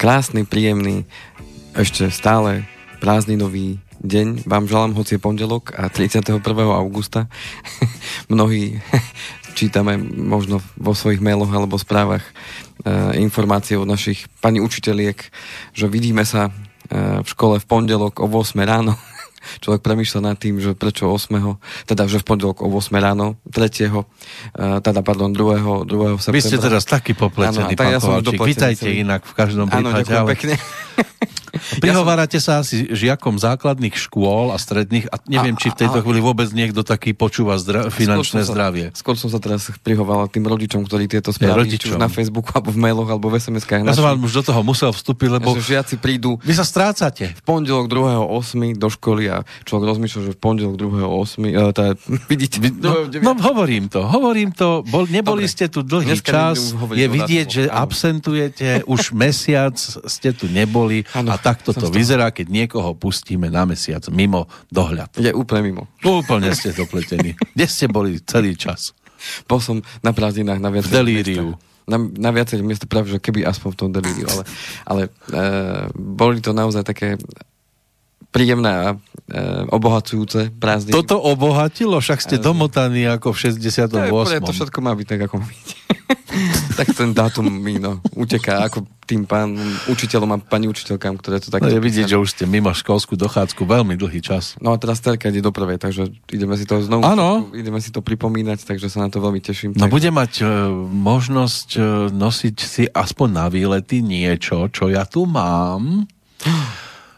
krásny, príjemný, ešte stále prázdninový deň vám želám, hoci je pondelok a 31. augusta. Mnohí čítame možno vo svojich mailoch alebo správach e, informácie od našich pani učiteľiek, že vidíme sa e, v škole v pondelok o 8 ráno človek premýšľa nad tým, že prečo 8. teda že v pondelok o 8 ráno, 3. Uh, teda pardon, 2. 2. septembra. Vy ste teraz taký popletený, pán ja Kovalčík. Vítajte inak v každom prípade. Áno, ale... pekne. Prihovárate sa asi žiakom základných škôl a stredných a neviem, a, či v tejto a, chvíli vôbec niekto taký počúva zdra- finančné skôr zdravie. Sa, skôr som sa teraz prihovala tým rodičom, ktorí tieto správy, či už na Facebooku, alebo v mailoch, alebo v SMS-kách. Ja som vám už do toho musel vstúpiť, lebo... Že žiaci prídu... Vy sa strácate. V pondelok 2.8. do školy a človek rozmýšľa, že v pondelok 2.8. Uh, tá, vidíte... No, no, hovorím to, hovorím to. Bol, neboli Dobre. ste tu dlhý Dneska čas, je vidieť, že absentujete, už mesiac ste tu neboli ano, a takto to vyzerá, keď niekoho pustíme na mesiac mimo dohľad. Je úplne mimo. Úplne ste dopletení. Kde ste boli celý čas? Bol som na prázdninách na viacerých V delíriu. Na, na viacerých miestach práve, že keby aspoň v tom delíriu, ale, ale e, boli to naozaj také príjemné a e, obohacujúce prázdniny. Toto obohatilo? Však ste domotaní ako v 68. To, to všetko má byť tak, ako byť. tak ten dátum mi no, uteká ako tým pán učiteľom a pani učiteľkám, ktoré to tak... No je vidieť, že už ste mimo školskú dochádzku veľmi dlhý čas. No a teraz terka ide do prvej, takže ideme si to znovu... Áno. Ideme si to pripomínať, takže sa na to veľmi teším. No takže... bude mať uh, možnosť uh, nosiť si aspoň na výlety niečo, čo ja tu mám.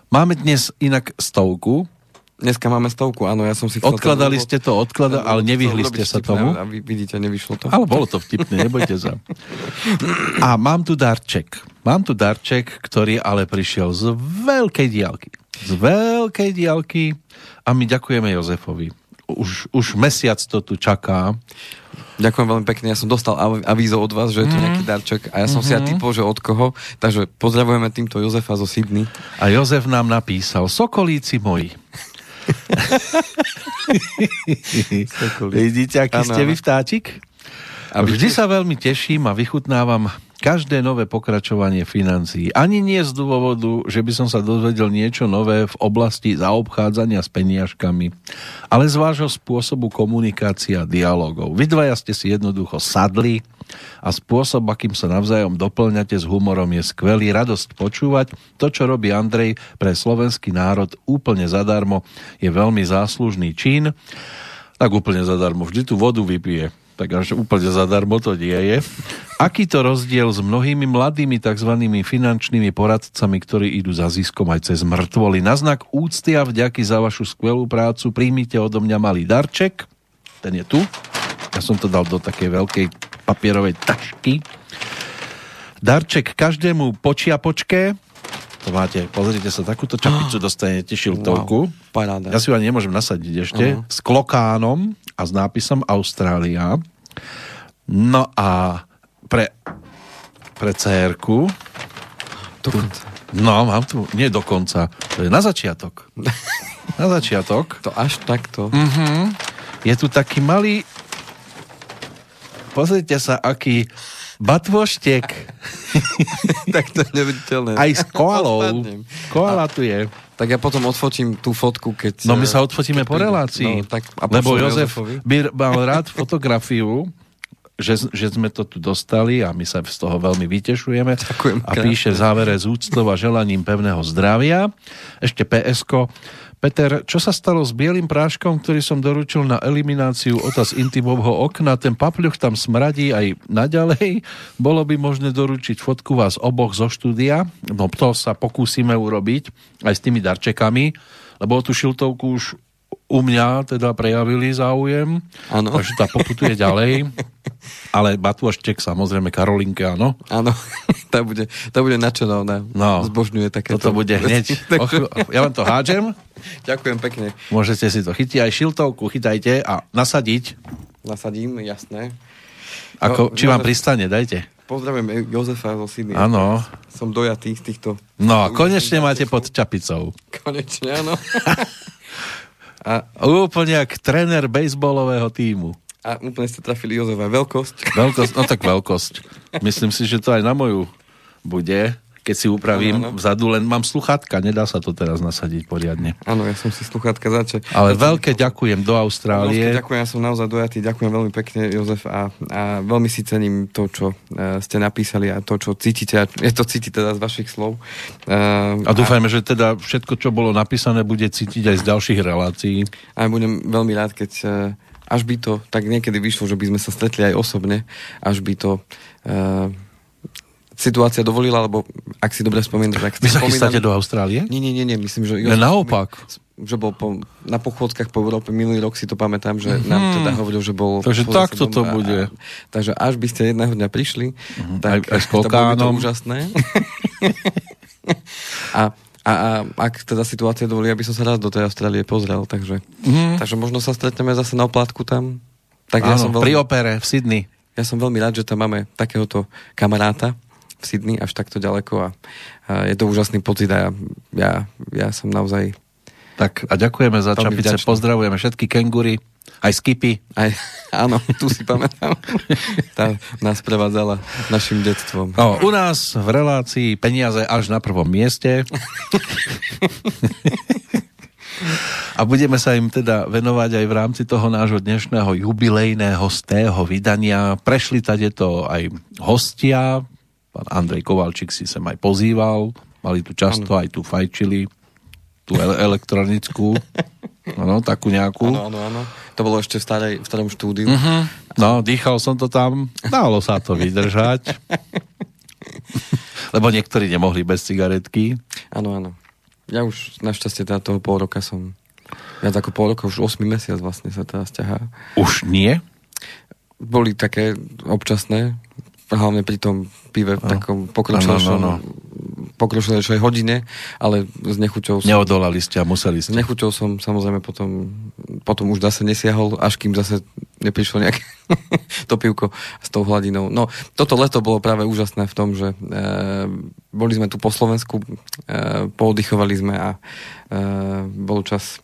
Máme dnes inak stovku. Dneska máme stovku, áno, ja som si... Odkladali ste to, odklada, ale nevyhli ste sa tomu. A vy, vidíte, nevyšlo to. Ale bolo to vtipné, nebojte sa. A mám tu darček. Mám tu darček, ktorý ale prišiel z veľkej diálky. Z veľkej diálky a my ďakujeme Jozefovi. Už, už mesiac to tu čaká. Ďakujem veľmi pekne, ja som dostal avízo od vás, že je to mm. nejaký darček a ja som mm-hmm. si aj mhm. typol, že od koho, takže pozdravujeme týmto Jozefa zo Sydney. A Jozef nám napísal, Sokolíci moji. Vidíte, aký ano, ste vy vtáčik? A vždy sa veľmi teším a vychutnávam každé nové pokračovanie financií. Ani nie z dôvodu, že by som sa dozvedel niečo nové v oblasti zaobchádzania s peniažkami, ale z vášho spôsobu komunikácia a dialogov. Vy dvaja ste si jednoducho sadli a spôsob, akým sa navzájom doplňate s humorom je skvelý. Radosť počúvať. To, čo robí Andrej pre slovenský národ úplne zadarmo, je veľmi záslužný čin. Tak úplne zadarmo. Vždy tú vodu vypije tak až úplne zadarmo to nie je. Aký to rozdiel s mnohými mladými tzv. finančnými poradcami, ktorí idú za ziskom aj cez mŕtvoly. Na znak úcty a vďaky za vašu skvelú prácu príjmite odo mňa malý darček. Ten je tu. Ja som to dal do takej veľkej papierovej tašky. Darček každému počiapočke. To máte, pozrite sa, takúto čapicu dostanete šiltovku. Wow, ja si ju ani nemôžem nasadiť ešte. Uh-huh. S klokánom a s nápisom Austrália. No a pre, pre CR-ku... No, mám tu, nie dokonca. To je na začiatok. Na začiatok. To až takto. Uh-huh. Je tu taký malý... Pozrite sa, aký batvoštek. tak to je neviditeľné. Aj s koalou. Koala tu je. Tak ja potom odfotím tú fotku, keď... No my sa odfotíme po relácii. No, tak, a lebo Jozef Jozefovi. by mal rád fotografiu, že, že sme to tu dostali a my sa z toho veľmi vytešujeme. Ďakujem. A píše v závere z úctov a želaním pevného zdravia. Ešte PSK. Peter, čo sa stalo s bielým práškom, ktorý som doručil na elimináciu otáz intimovho okna? Ten papľuch tam smradí aj naďalej. Bolo by možné doručiť fotku vás oboch zo štúdia? No to sa pokúsime urobiť aj s tými darčekami, lebo tú šiltovku už u mňa teda prejavili záujem, ano. takže tá poputuje ďalej. Ale Batúštek, samozrejme, Karolinke, áno. Áno, tá bude, tá bude ona no, zbožňuje také. Toto bude hneď. Ja vám to hádžem. Ďakujem pekne. Môžete si to chytiť, aj šiltovku chytajte a nasadiť. Nasadím, jasné. Ako, no, či vám pristane, dajte. Pozdravujem Jozefa zo Sydney. Áno. Som dojatý z týchto... No, konečne máte pod čapicou. Konečne, áno. A úplne jak tréner bejsbolového týmu. A úplne ste trafili Jozefa. Veľkosť? Veľkosť, no tak veľkosť. Myslím si, že to aj na moju bude. keď si upravím ano, ano. vzadu, len mám sluchátka, nedá sa to teraz nasadiť poriadne. Áno, ja som si sluchátka zače. Ale veľké ďakujem do Austrálie. Veľké ďakujem, ja som naozaj dojatý, ďakujem veľmi pekne, Jozef, a, a veľmi si cením to, čo uh, ste napísali a to, čo cítite, a je to cítiť teda z vašich slov. Uh, a dúfajme, a, že teda všetko, čo bolo napísané, bude cítiť aj z ďalších relácií. A budem veľmi rád, keď uh, až by to tak niekedy vyšlo, že by sme sa stretli aj osobne, až by to uh, situácia dovolila, lebo ak si dobre spomínam, tak Vy sa chystáte do Austrálie? Nie, nie, nie, nie myslím, že... Ne, naopak. Že bol po, na pochôdzkach po Európe minulý rok si to pamätám, že hmm. nám teda hovoril, že bol... Takže takto to bude. A, takže až by ste jedného dňa prišli, hmm. tak aj, aj s to bolo to úžasné. a, a, a ak teda situácia dovolí, aby som sa raz do tej Austrálie pozrel, takže, hmm. takže možno sa stretneme zase na oplátku tam. Tak Áno, ja som veľmi, pri opere v Sydney. Ja som veľmi rád, že tam máme takéhoto kamaráta, v Sydney až takto ďaleko a, a je to úžasný pocit a ja, ja, ja som naozaj tak a ďakujeme za čapice, pozdravujeme všetky kengury, aj skipy. Aj, áno, tu si pamätám. Tá nás prevádzala našim detstvom. O, u nás v relácii peniaze až na prvom mieste. A budeme sa im teda venovať aj v rámci toho nášho dnešného jubilejného stého vydania. Prešli tady to aj hostia, Pán Andrej Kovalčík si sem aj pozýval, mali tu často, ano. aj tu fajčili, tú ele- elektronickú, ano, takú nejakú. Áno, áno, áno. To bolo ešte v, starej, v starom štúdiu. Uh-huh. No, dýchal som to tam, dalo sa to vydržať. Lebo niektorí nemohli bez cigaretky. Áno, áno. Ja už našťastie teda toho pol roka som, viac ako pol roka, už 8 mesiac vlastne sa teda stiahá. Už nie? Boli také občasné, hlavne pri tom pive v takom pokročilejšom no, no, no. pokročilejšej hodine, ale s nechuťou som... Neodolali ste a museli ste. S nechuťou som samozrejme potom, potom už zase nesiahol, až kým zase neprišlo nejaké to pivko s tou hladinou. No, toto leto bolo práve úžasné v tom, že e, boli sme tu po Slovensku, e, pooddychovali sme a e, bol čas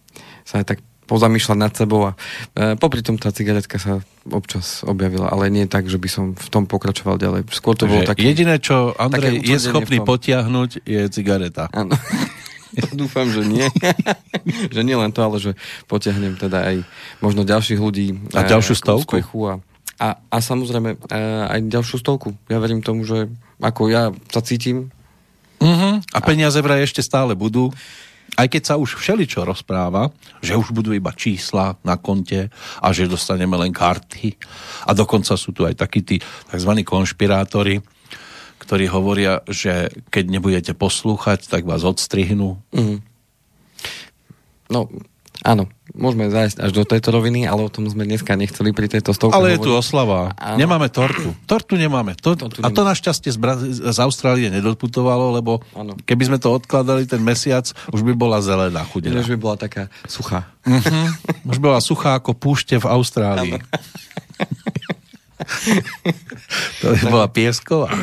sa aj tak pozamýšľať nad sebou a e, popri tom tá cigaretka sa občas objavila, ale nie tak, že by som v tom pokračoval ďalej. Skôr to bolo také... Jediné, čo Andrej je schopný potiahnuť, je cigareta. Áno. Dúfam, že nie. že nie len to, ale že potiahnem teda aj možno ďalších ľudí. A ďalšiu stovku. A, a, a samozrejme e, aj ďalšiu stovku. Ja verím tomu, že ako ja sa cítim. Uh-huh. A peniaze vraj ešte stále budú aj keď sa už všeličo rozpráva, že už budú iba čísla na konte a že dostaneme len karty a dokonca sú tu aj takí tí tzv. konšpirátori, ktorí hovoria, že keď nebudete poslúchať, tak vás odstrihnú. Mm. No, Áno, môžeme zájsť až do tejto roviny, ale o tom sme dneska nechceli pri tejto stovke Ale je tu oslava. Áno. Nemáme tortu. Tortu nemáme. To, to a to našťastie z, Bra- z Austrálie nedoputovalo, lebo áno. keby sme to odkladali ten mesiac, už by bola zelená chudená. Už by bola taká suchá. Uh-huh. Už bola suchá ako púšte v Austrálii. to by bola piesková.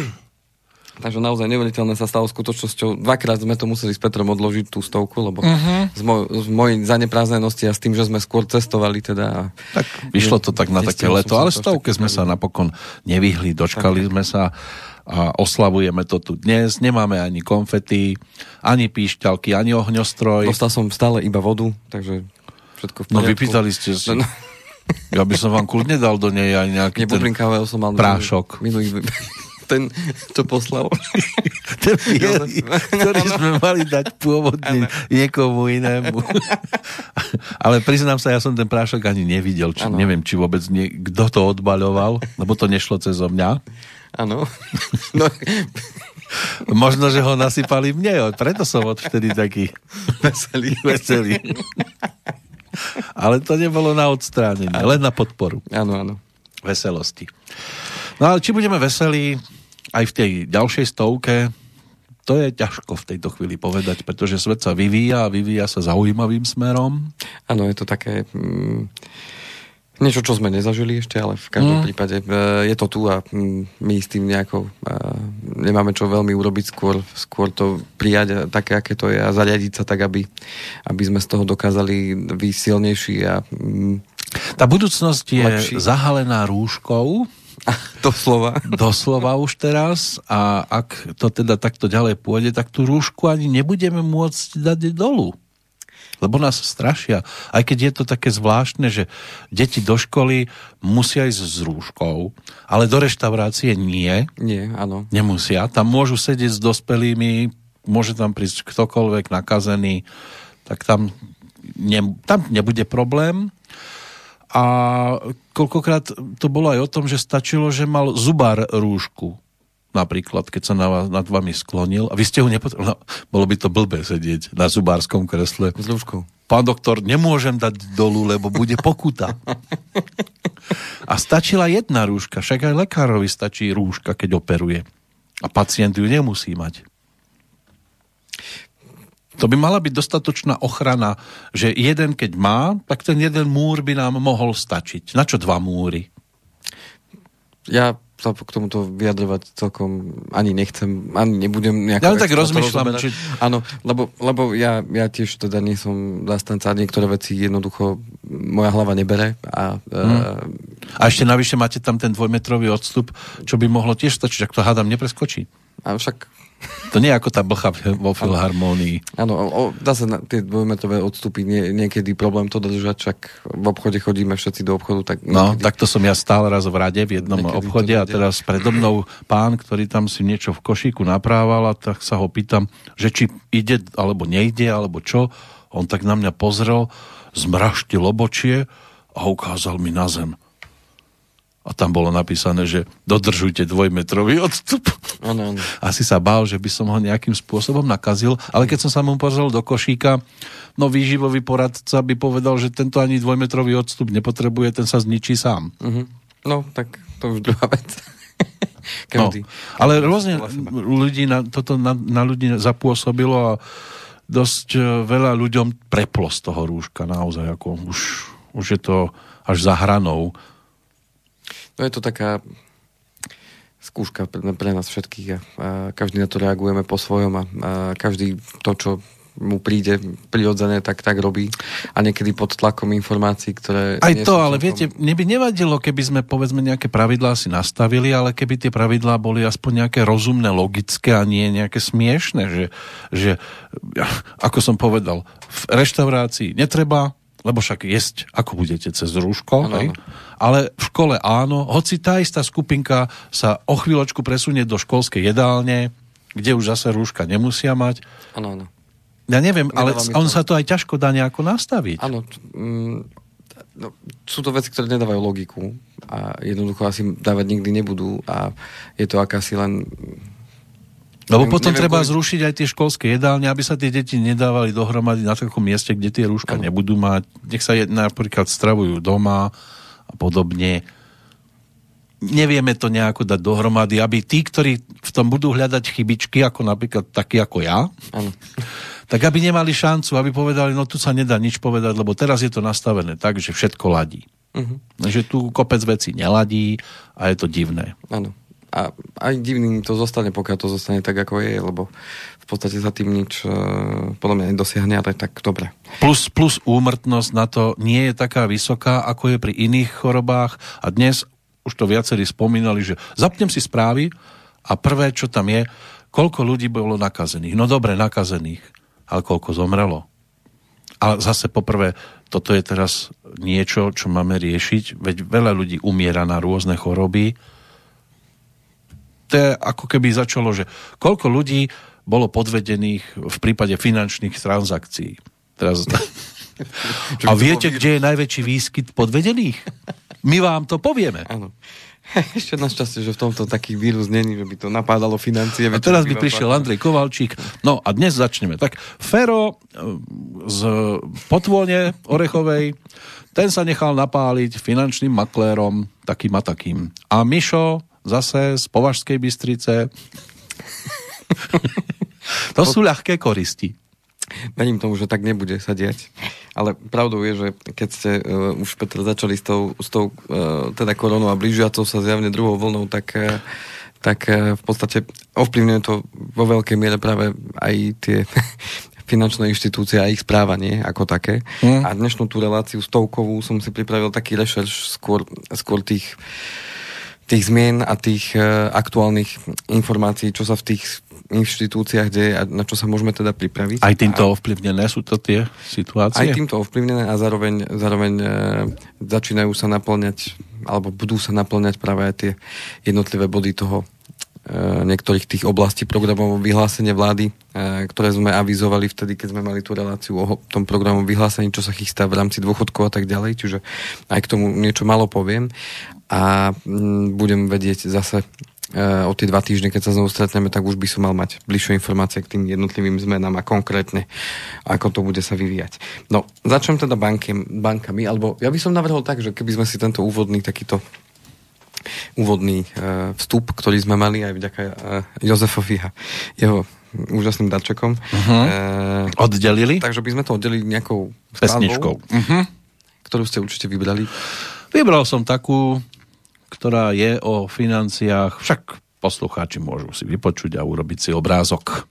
Takže naozaj neuveriteľné sa stalo skutočnosťou. Dvakrát sme to museli s Petrom odložiť tú stovku, lebo uh-huh. z, moj, z mojej zaneprázdnenosti a s tým, že sme skôr cestovali teda. Tak vyšlo to tak na také leto, ale stovke sme sa napokon nevyhli, dočkali tak. sme sa a oslavujeme to tu dnes. Nemáme ani konfety, ani píšťalky, ani ohňostroj. Dostal som stále iba vodu, takže všetko v no, poriadku. No vypýtali ste si. No, no. Ja by som vám kľudne dal do nej aj nejaký ten som mal prášok. Minulý, ten, čo poslal. ten bielý, ktorý sme mali dať pôvodne niekomu inému. Ale priznám sa, ja som ten prášok ani nevidel. Či, neviem, či vôbec nie, kto to odbaľoval, lebo to nešlo cez mňa. Áno. No. Možno, že ho nasypali mne, preto som odvtedy taký veselý. veselý. Ale to nebolo na odstránenie, len na podporu. Áno, áno. Veselosti. No ale či budeme veselí, aj v tej ďalšej stovke, to je ťažko v tejto chvíli povedať, pretože svet sa vyvíja a vyvíja sa zaujímavým smerom. Áno, je to také... Mm, niečo, čo sme nezažili ešte, ale v každom mm. prípade e, je to tu a mm, my s tým nejako e, nemáme čo veľmi urobiť, skôr, skôr to prijať také, aké to je a zariadiť sa tak, aby, aby sme z toho dokázali byť silnejší a mm, Tá budúcnosť je lepší. zahalená rúškou, Doslova. Doslova už teraz a ak to teda takto ďalej pôjde, tak tú rúšku ani nebudeme môcť dať dolu lebo nás strašia. Aj keď je to také zvláštne, že deti do školy musia ísť s rúškou, ale do reštaurácie nie. Nie, áno. Nemusia. Tam môžu sedieť s dospelými, môže tam prísť ktokoľvek nakazený, tak tam, ne, tam nebude problém. A koľkokrát to bolo aj o tom, že stačilo, že mal zubár rúšku napríklad, keď sa na vás, nad vami sklonil a vy ste ho nepotrebovali. No, bolo by to blbé sedieť na zubárskom kresle. S rúškou. Pán doktor, nemôžem dať dolu, lebo bude pokuta. A stačila jedna rúška, však aj lekárovi stačí rúška, keď operuje. A pacient ju nemusí mať. To by mala byť dostatočná ochrana, že jeden keď má, tak ten jeden múr by nám mohol stačiť. Na čo dva múry? Ja sa k tomuto vyjadrovať celkom ani nechcem, ani nebudem nejako... Ja tak rozmýšľam, či... Áno, lebo, lebo ja, ja tiež teda nie som zastanca, niektoré veci jednoducho moja hlava nebere. A, hmm. a ešte navyše máte tam ten dvojmetrový odstup, čo by mohlo tiež stačiť, ak to hádam nepreskočí. A však to nie je ako tá blcha vo filharmónii. Áno, dá sa na tie dvojmetrové odstupy nie, niekedy problém to dodržať, však v obchode chodíme všetci do obchodu. Tak no, niekedy... No, takto som ja stál raz v rade v jednom niekedy obchode a teraz predo mnou pán, ktorý tam si niečo v košíku naprával a tak sa ho pýtam, že či ide alebo nejde, alebo čo. On tak na mňa pozrel, zmraštil obočie a ukázal mi na zem a tam bolo napísané, že dodržujte dvojmetrový odstup. Ano, ano. Asi sa bál, že by som ho nejakým spôsobom nakazil, ale keď som sa mu pozrel do košíka, no výživový poradca by povedal, že tento ani dvojmetrový odstup nepotrebuje, ten sa zničí sám. Uh-huh. No, tak to už druhá vec. no, ale rôzne ľudí na, toto na, na ľudí zapôsobilo a dosť e, veľa ľuďom preplo z toho rúška naozaj, ako už, už je to až za hranou No je to taká skúška pre, pre nás všetkých a, a každý na to reagujeme po svojom a, a každý to, čo mu príde prirodzené, tak tak robí. A niekedy pod tlakom informácií, ktoré... Aj to, ale viete, mne by nevadilo, keby sme povedzme nejaké pravidlá si nastavili, ale keby tie pravidlá boli aspoň nejaké rozumné, logické a nie nejaké smiešne, že, že ako som povedal, v reštaurácii netreba, lebo však jesť, ako budete, cez rúško, ano, hej? ale v škole áno, hoci tá istá skupinka sa o chvíľočku presunie do školskej jedálne, kde už zase rúška nemusia mať. Áno, áno. Ja neviem, ale on sa to aj ťažko dá nejako nastaviť. Áno, mm, no, sú to veci, ktoré nedávajú logiku a jednoducho asi dávať nikdy nebudú a je to akási len lebo potom neviem, treba kvôli... zrušiť aj tie školské jedálne, aby sa tie deti nedávali dohromady na takom mieste, kde tie rúška ano. nebudú mať. Nech sa napríklad stravujú doma a podobne. Nevieme to nejako dať dohromady, aby tí, ktorí v tom budú hľadať chybičky, ako napríklad takí ako ja, ano. tak aby nemali šancu, aby povedali, no tu sa nedá nič povedať, lebo teraz je to nastavené tak, že všetko ladí. Uh-huh. Že tu kopec vecí neladí a je to divné. Áno a aj divným to zostane, pokiaľ to zostane tak, ako je, lebo v podstate sa tým nič uh, podľa mňa nedosiahne, ale tak dobre. Plus, plus úmrtnosť na to nie je taká vysoká, ako je pri iných chorobách a dnes už to viacerí spomínali, že zapnem si správy a prvé, čo tam je, koľko ľudí bolo nakazených. No dobre, nakazených, ale koľko zomrelo. A zase poprvé, toto je teraz niečo, čo máme riešiť, veď veľa ľudí umiera na rôzne choroby, to je ako keby začalo, že koľko ľudí bolo podvedených v prípade finančných transakcií. Teraz... A viete, kde je najväčší výskyt podvedených? My vám to povieme. Áno. Ešte na šťastie, že v tomto taký vírus není, že by to napádalo financie. A teraz by prišiel Andrej Kovalčík. No a dnes začneme. Tak Fero e, z Potvone Orechovej, ten sa nechal napáliť finančným maklérom, takým a takým. A Mišo zase z Považskej Bystrice. to sú ľahké koristi. Verím tomu, že tak nebude sa diať. Ale pravdou je, že keď ste uh, už Petr začali s tou, s tou uh, teda koronou a blížiacou sa zjavne druhou vlnou, tak, uh, tak uh, v podstate ovplyvňuje to vo veľkej miere práve aj tie finančné inštitúcie a ich správanie ako také. Mm. A dnešnú tú reláciu stovkovú som si pripravil taký rešerš skôr, skôr tých tých zmien a tých uh, aktuálnych informácií, čo sa v tých inštitúciách deje a na čo sa môžeme teda pripraviť. Aj týmto a, ovplyvnené sú to tie situácie? Aj týmto ovplyvnené a zároveň, zároveň uh, začínajú sa naplňať alebo budú sa naplňať práve aj tie jednotlivé body toho uh, niektorých tých oblastí programov vyhlásenia vlády, uh, ktoré sme avizovali vtedy, keď sme mali tú reláciu o tom programu vyhlásení, čo sa chystá v rámci dôchodkov a tak ďalej, čiže aj k tomu niečo malo poviem a mm, budem vedieť zase uh, o tie dva týždne, keď sa znovu stretneme, tak už by som mal mať bližšie informácie k tým jednotlivým zmenám a konkrétne, ako to bude sa vyvíjať. No, začnem teda banky, bankami, alebo ja by som navrhol tak, že keby sme si tento úvodný takýto úvodný uh, vstup, ktorý sme mali aj vďaka uh, Jozefovi a jeho úžasným darčekom. Uh-huh. Uh, Oddelili? Takže by sme to oddelili nejakou pesničkou, uh-huh. ktorú ste určite vybrali. Vybral som takú, ktorá je o financiách, však poslucháči môžu si vypočuť a urobiť si obrázok.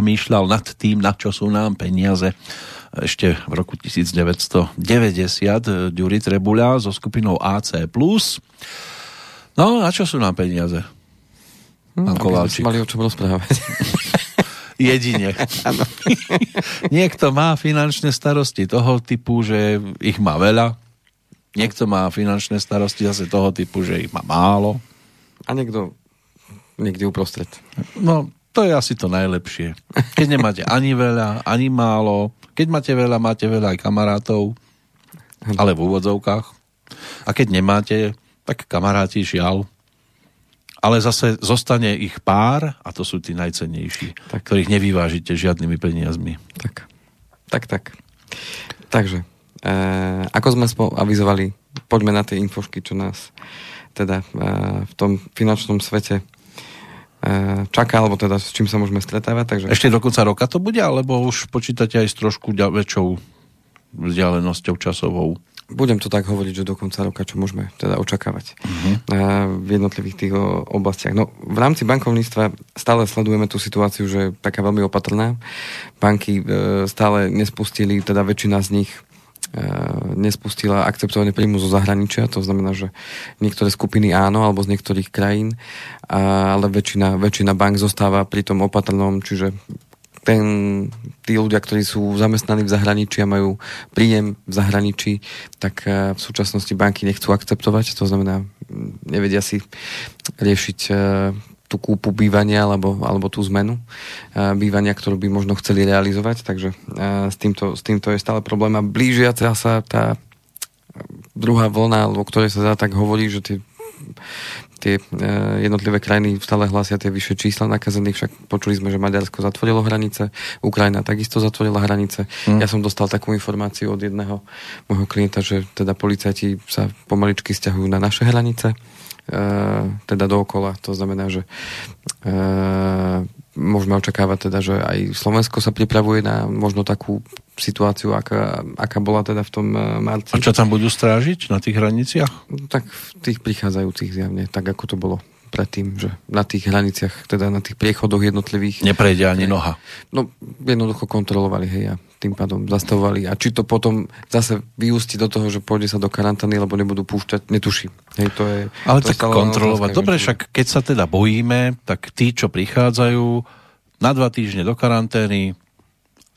Zamýšľal nad tým, na čo sú nám peniaze ešte v roku 1990 Ďuri Trebuľa so skupinou AC+. No, na čo sú nám peniaze? Pán hm, Kovalčík. Mali o čom rozprávať. Jedine. Niekto má finančné starosti toho typu, že ich má veľa. Niekto má finančné starosti zase toho typu, že ich má málo. A niekto niekde uprostred. No, to je asi to najlepšie. Keď nemáte ani veľa, ani málo, keď máte veľa, máte veľa aj kamarátov, ale v úvodzovkách. A keď nemáte, tak kamaráti žiaľ. Ale zase zostane ich pár a to sú tí najcennejší, tak. ktorých nevyvážite žiadnymi peniazmi. Tak, tak, tak. Takže, e, ako sme spo- avizovali, poďme na tie infošky, čo nás teda e, v tom finančnom svete čaká, alebo teda s čím sa môžeme stretávať. Takže... Ešte do konca roka to bude, alebo už počítate aj s trošku väčšou vzdialenosťou časovou? Budem to tak hovoriť, že do konca roka, čo môžeme teda očakávať uh-huh. v jednotlivých tých oblastiach. No, v rámci bankovníctva stále sledujeme tú situáciu, že je taká veľmi opatrná. Banky e, stále nespustili, teda väčšina z nich e, nespustila akceptovanie príjmu zo zahraničia, to znamená, že niektoré skupiny áno, alebo z niektorých krajín, ale väčšina, väčšina bank zostáva pri tom opatrnom, čiže ten, tí ľudia, ktorí sú zamestnaní v zahraničí a majú príjem v zahraničí, tak eh, v súčasnosti banky nechcú akceptovať, to znamená, nevedia si riešiť eh, tú kúpu bývania alebo, alebo tú zmenu uh, bývania, ktorú by možno chceli realizovať, takže uh, s, týmto, s týmto je stále problém a blížiaca sa tá druhá vlna, o ktorej sa tak hovorí, že tie tie e, jednotlivé krajiny stále hlásia tie vyššie čísla nakazených, však počuli sme, že Maďarsko zatvorilo hranice, Ukrajina takisto zatvorila hranice. Mm. Ja som dostal takú informáciu od jedného môjho klienta, že teda policajti sa pomaličky stiahujú na naše hranice, teda dookola. To znamená, že e, môžeme očakávať teda, že aj Slovensko sa pripravuje na možno takú situáciu, aká, aká bola teda v tom uh, marci. A čo tam budú strážiť na tých hraniciach? Tak v tých prichádzajúcich zjavne, tak ako to bolo predtým, že na tých hraniciach, teda na tých priechodoch jednotlivých... Neprejde ani noha. No, jednoducho kontrolovali, hej, a tým pádom zastavovali. A či to potom zase vyústi do toho, že pôjde sa do karantány, lebo nebudú púšťať, netuším. Hej, to je, Ale to tak kontrolovať. Dobre, však keď sa teda bojíme, tak tí, čo prichádzajú na dva týždne do karantény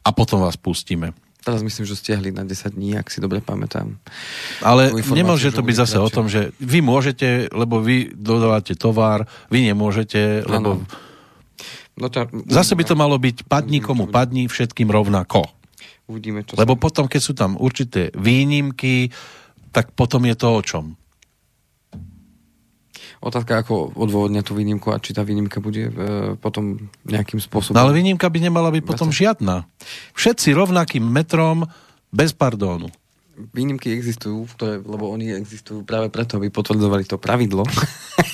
a potom vás pustíme. Teraz myslím, že stiahli na 10 dní, ak si dobre pamätám. Ale nemôže to byť zase o tom, že vy môžete, lebo vy dodávate tovar, vy nemôžete, lebo... No to, zase by to malo byť padni komu padni, všetkým rovnako. Uvidíme, čo Lebo sa... potom, keď sú tam určité výnimky, tak potom je to o čom? Otázka, ako odôvodnia tú výnimku a či tá výnimka bude e, potom nejakým spôsobom... No ale výnimka by nemala byť potom žiadna. Všetci rovnakým metrom, bez pardónu. Výnimky existujú, ktoré, lebo oni existujú práve preto, aby potvrdzovali to pravidlo.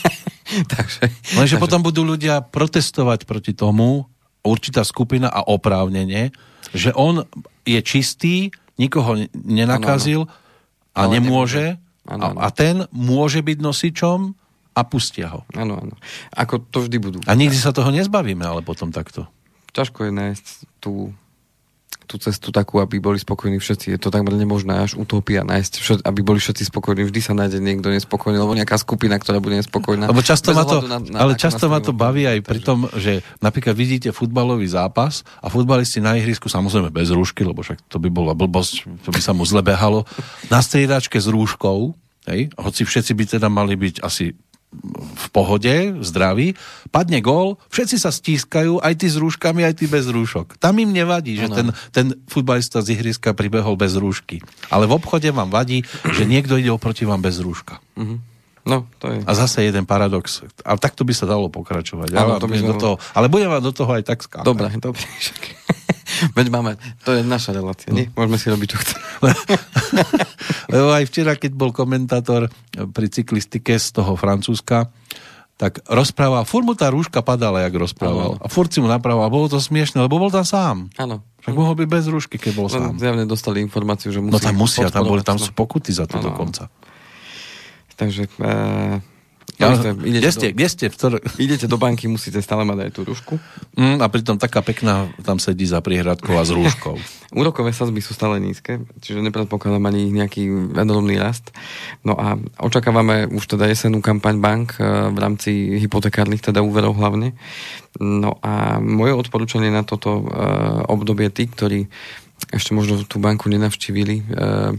takže, Lenže takže... potom budú ľudia protestovať proti tomu, určitá skupina a oprávnenie, že on je čistý, nikoho nenakazil ano, ano. a nemôže, ano, ano. A, a ten môže byť nosičom a pustia ho. Áno, áno. Ako to vždy budú. A nikdy sa toho nezbavíme, ale potom takto. Ťažko je nájsť tú, tú cestu takú, aby boli spokojní všetci. Je to takmer nemožné, až utopia nájsť, všet, aby boli všetci spokojní. Vždy sa nájde niekto nespokojný, alebo nejaká skupina, ktorá bude nespokojná. Lebo často ma to, na, na, ale často ma to baví aj pri tom, že napríklad vidíte futbalový zápas a futbalisti na ihrisku, samozrejme bez rúšky, lebo však to by bola blbosť, to by sa mu zle behalo, na striedačke s rúškou, hej, hoci všetci by teda mali byť asi v pohode, zdraví, padne gól, všetci sa stískajú, aj tí s rúškami, aj tí bez rúšok. Tam im nevadí, že ten, ten futbalista z ihriska pribehol bez rúšky. Ale v obchode vám vadí, že niekto ide oproti vám bez rúška. Mm-hmm. No, to je... A zase jeden paradox. A takto by sa dalo pokračovať. Ano, ja to by do toho, ale budem vám do toho aj tak skákať. Dobre, dobre. Veď máme, to je naša relácia, nie? Môžeme si robiť, čo chceme. Lebo aj včera, keď bol komentátor pri cyklistike z toho Francúzska, tak rozprával, furt mu tá rúška padala, jak rozprával. Ano. A furt si mu naprával. A bolo to smiešne, lebo bol tam sám. Áno. Však mohol byť bez rúšky, keď bol no, sám. Zjavne dostali informáciu, že musí... No tam musia, tam, boli, tam sú pokuty za to ano. dokonca. Takže e, ja, idete kde, ste, do, kde ste? V ktoré... Idete do banky, musíte stále mať aj tú rúšku. Mm, a pritom taká pekná tam sedí za prihradkou a s rúškou. Úrokové sazby sú stále nízke, čiže nepredpokladám ani nejaký enormný rast. No a očakávame už teda jesenú kampaň bank eh, v rámci hypotekárnych teda úverov hlavne. No a moje odporúčanie na toto uh, obdobie tí, ktorí ešte možno tú banku nenavštívili, uh,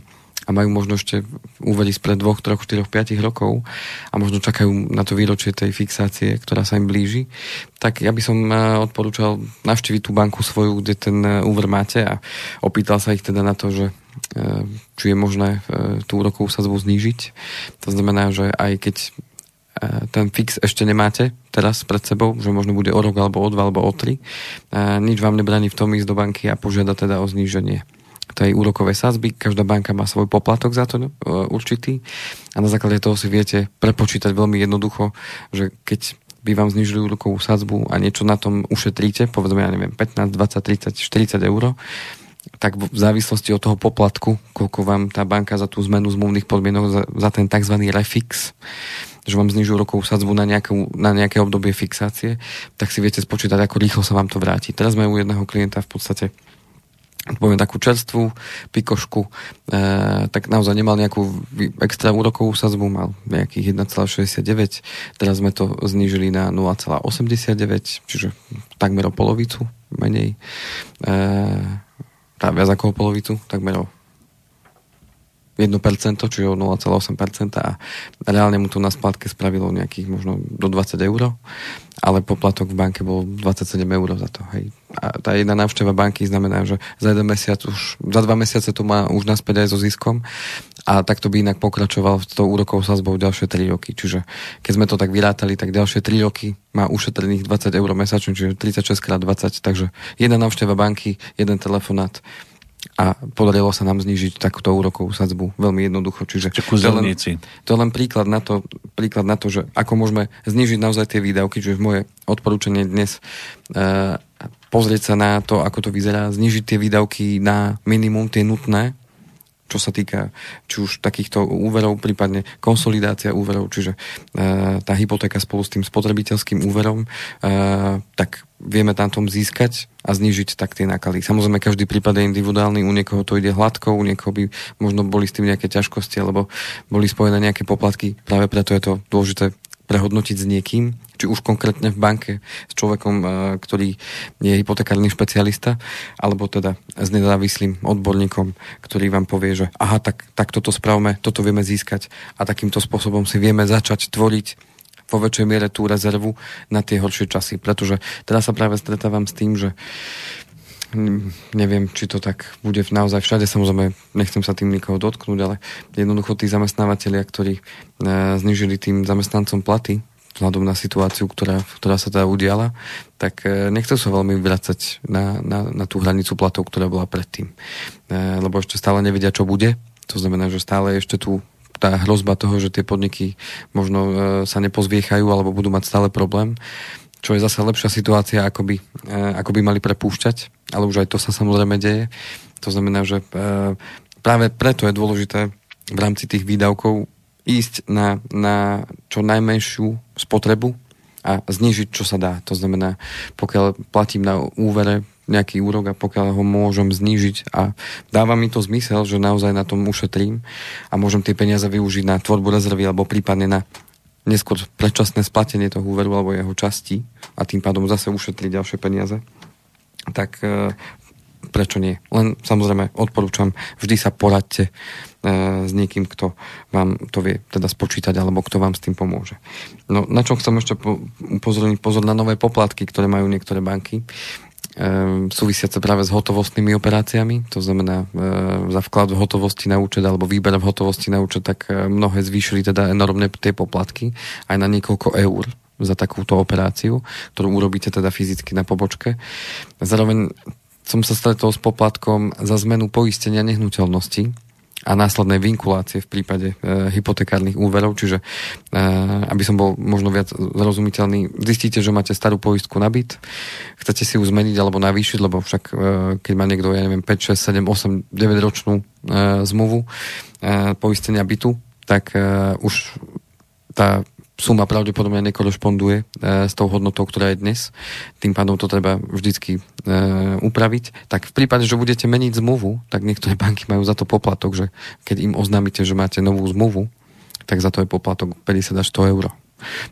a majú možno ešte úvery spred dvoch, troch, štyroch, piatich rokov a možno čakajú na to výročie tej fixácie, ktorá sa im blíži, tak ja by som eh, odporúčal navštíviť tú banku svoju, kde ten eh, úver máte a opýtal sa ich teda na to, že eh, či je možné tú úrokovú sadzbu znížiť. To znamená, že aj keď ten fix ešte nemáte teraz pred sebou, že možno bude o rok, alebo o dva, alebo o tri, nič vám nebraní v tom ísť do banky a požiada teda o zníženie tej úrokovej sazby. Každá banka má svoj poplatok za to no, určitý a na základe toho si viete prepočítať veľmi jednoducho, že keď by vám znižili úrokovú sadzbu a niečo na tom ušetríte, povedzme, ja neviem, 15, 20, 30, 40 eur, tak v závislosti od toho poplatku, koľko vám tá banka za tú zmenu zmluvných podmienok, za, za ten tzv. refix, že vám znižujú rokovú sadzbu na, nejakú, na nejaké obdobie fixácie, tak si viete spočítať, ako rýchlo sa vám to vráti. Teraz sme u jedného klienta v podstate poviem takú čerstvú pikošku, e, tak naozaj nemal nejakú extra úrokovú sazbu, mal nejakých 1,69, teraz sme to znížili na 0,89, čiže takmer o polovicu menej, e, tá viac ako o polovicu, takmer o 1%, čiže o 0,8% a reálne mu to na splátke spravilo nejakých možno do 20 eur, ale poplatok v banke bol 27 eur za to. Hej. A tá jedna návšteva banky znamená, že za jeden mesiac už, za dva mesiace to má už naspäť aj so ziskom a takto by inak pokračoval s tou úrokovou sazbou ďalšie 3 roky. Čiže keď sme to tak vyrátali, tak ďalšie 3 roky má ušetrených 20 eur mesačne, čiže 36 x 20, takže jedna návšteva banky, jeden telefonát, a podarilo sa nám znižiť takúto úrokovú sadzbu veľmi jednoducho. Čiže to je, len, to je len príklad na to, príklad na to, že ako môžeme znižiť naozaj tie výdavky, čiže moje odporúčanie dnes e, pozrieť sa na to, ako to vyzerá, znižiť tie výdavky na minimum, tie nutné, čo sa týka či už takýchto úverov, prípadne konsolidácia úverov, čiže e, tá hypotéka spolu s tým spotrebiteľským úverom, e, tak vieme tam tom získať a znižiť tak tie náklady. Samozrejme, každý prípad je individuálny, u niekoho to ide hladko, u niekoho by možno boli s tým nejaké ťažkosti, alebo boli spojené nejaké poplatky. Práve preto je to dôležité prehodnotiť s niekým, či už konkrétne v banke s človekom, e, ktorý je hypotekárny špecialista, alebo teda s nezávislým odborníkom, ktorý vám povie, že aha, tak, tak toto spravme, toto vieme získať a takýmto spôsobom si vieme začať tvoriť vo väčšej miere tú rezervu na tie horšie časy. Pretože teraz sa práve stretávam s tým, že neviem, či to tak bude naozaj všade, samozrejme nechcem sa tým nikoho dotknúť, ale jednoducho tí zamestnávateľia, ktorí e, znižili tým zamestnancom platy, vzhľadom na situáciu, ktorá, ktorá sa teda udiala, tak e, nechcel sa veľmi vracať na, na, na tú hranicu platov, ktorá bola predtým. E, lebo ešte stále nevedia, čo bude. To znamená, že stále ešte tu tá hrozba toho, že tie podniky možno sa nepozviechajú alebo budú mať stále problém čo je zase lepšia situácia, ako by, e, ako by mali prepúšťať, ale už aj to sa samozrejme deje. To znamená, že e, práve preto je dôležité v rámci tých výdavkov ísť na, na čo najmenšiu spotrebu a znižiť, čo sa dá. To znamená, pokiaľ platím na úvere nejaký úrok a pokiaľ ho môžem znížiť a dáva mi to zmysel, že naozaj na tom ušetrím a môžem tie peniaze využiť na tvorbu rezervy alebo prípadne na neskôr predčasné splatenie toho úveru alebo jeho časti a tým pádom zase ušetriť ďalšie peniaze, tak e, prečo nie? Len samozrejme odporúčam, vždy sa poradte e, s niekým, kto vám to vie teda spočítať alebo kto vám s tým pomôže. No na čo chcem ešte upozorniť pozor na nové poplatky, ktoré majú niektoré banky. Ehm, súvisiace práve s hotovostnými operáciami, to znamená e, za vklad v hotovosti na účet alebo výber v hotovosti na účet, tak e, mnohé zvýšili teda enormne tie poplatky aj na niekoľko eur za takúto operáciu, ktorú urobíte teda fyzicky na pobočke. Zároveň som sa stretol s poplatkom za zmenu poistenia nehnuteľnosti, a následnej vinkulácie v prípade e, hypotekárnych úverov, čiže e, aby som bol možno viac zrozumiteľný, zistíte, že máte starú poistku na byt, chcete si ju zmeniť alebo navýšiť, lebo však e, keď má niekto, ja neviem, 5, 6, 7, 8, 9 ročnú e, zmluvu e, poistenia bytu, tak e, už tá suma pravdepodobne nekorešponduje e, s tou hodnotou, ktorá je dnes. Tým pádom to treba vždycky e, upraviť. Tak v prípade, že budete meniť zmluvu, tak niektoré banky majú za to poplatok, že keď im oznámite, že máte novú zmluvu, tak za to je poplatok 50 až 100 eur.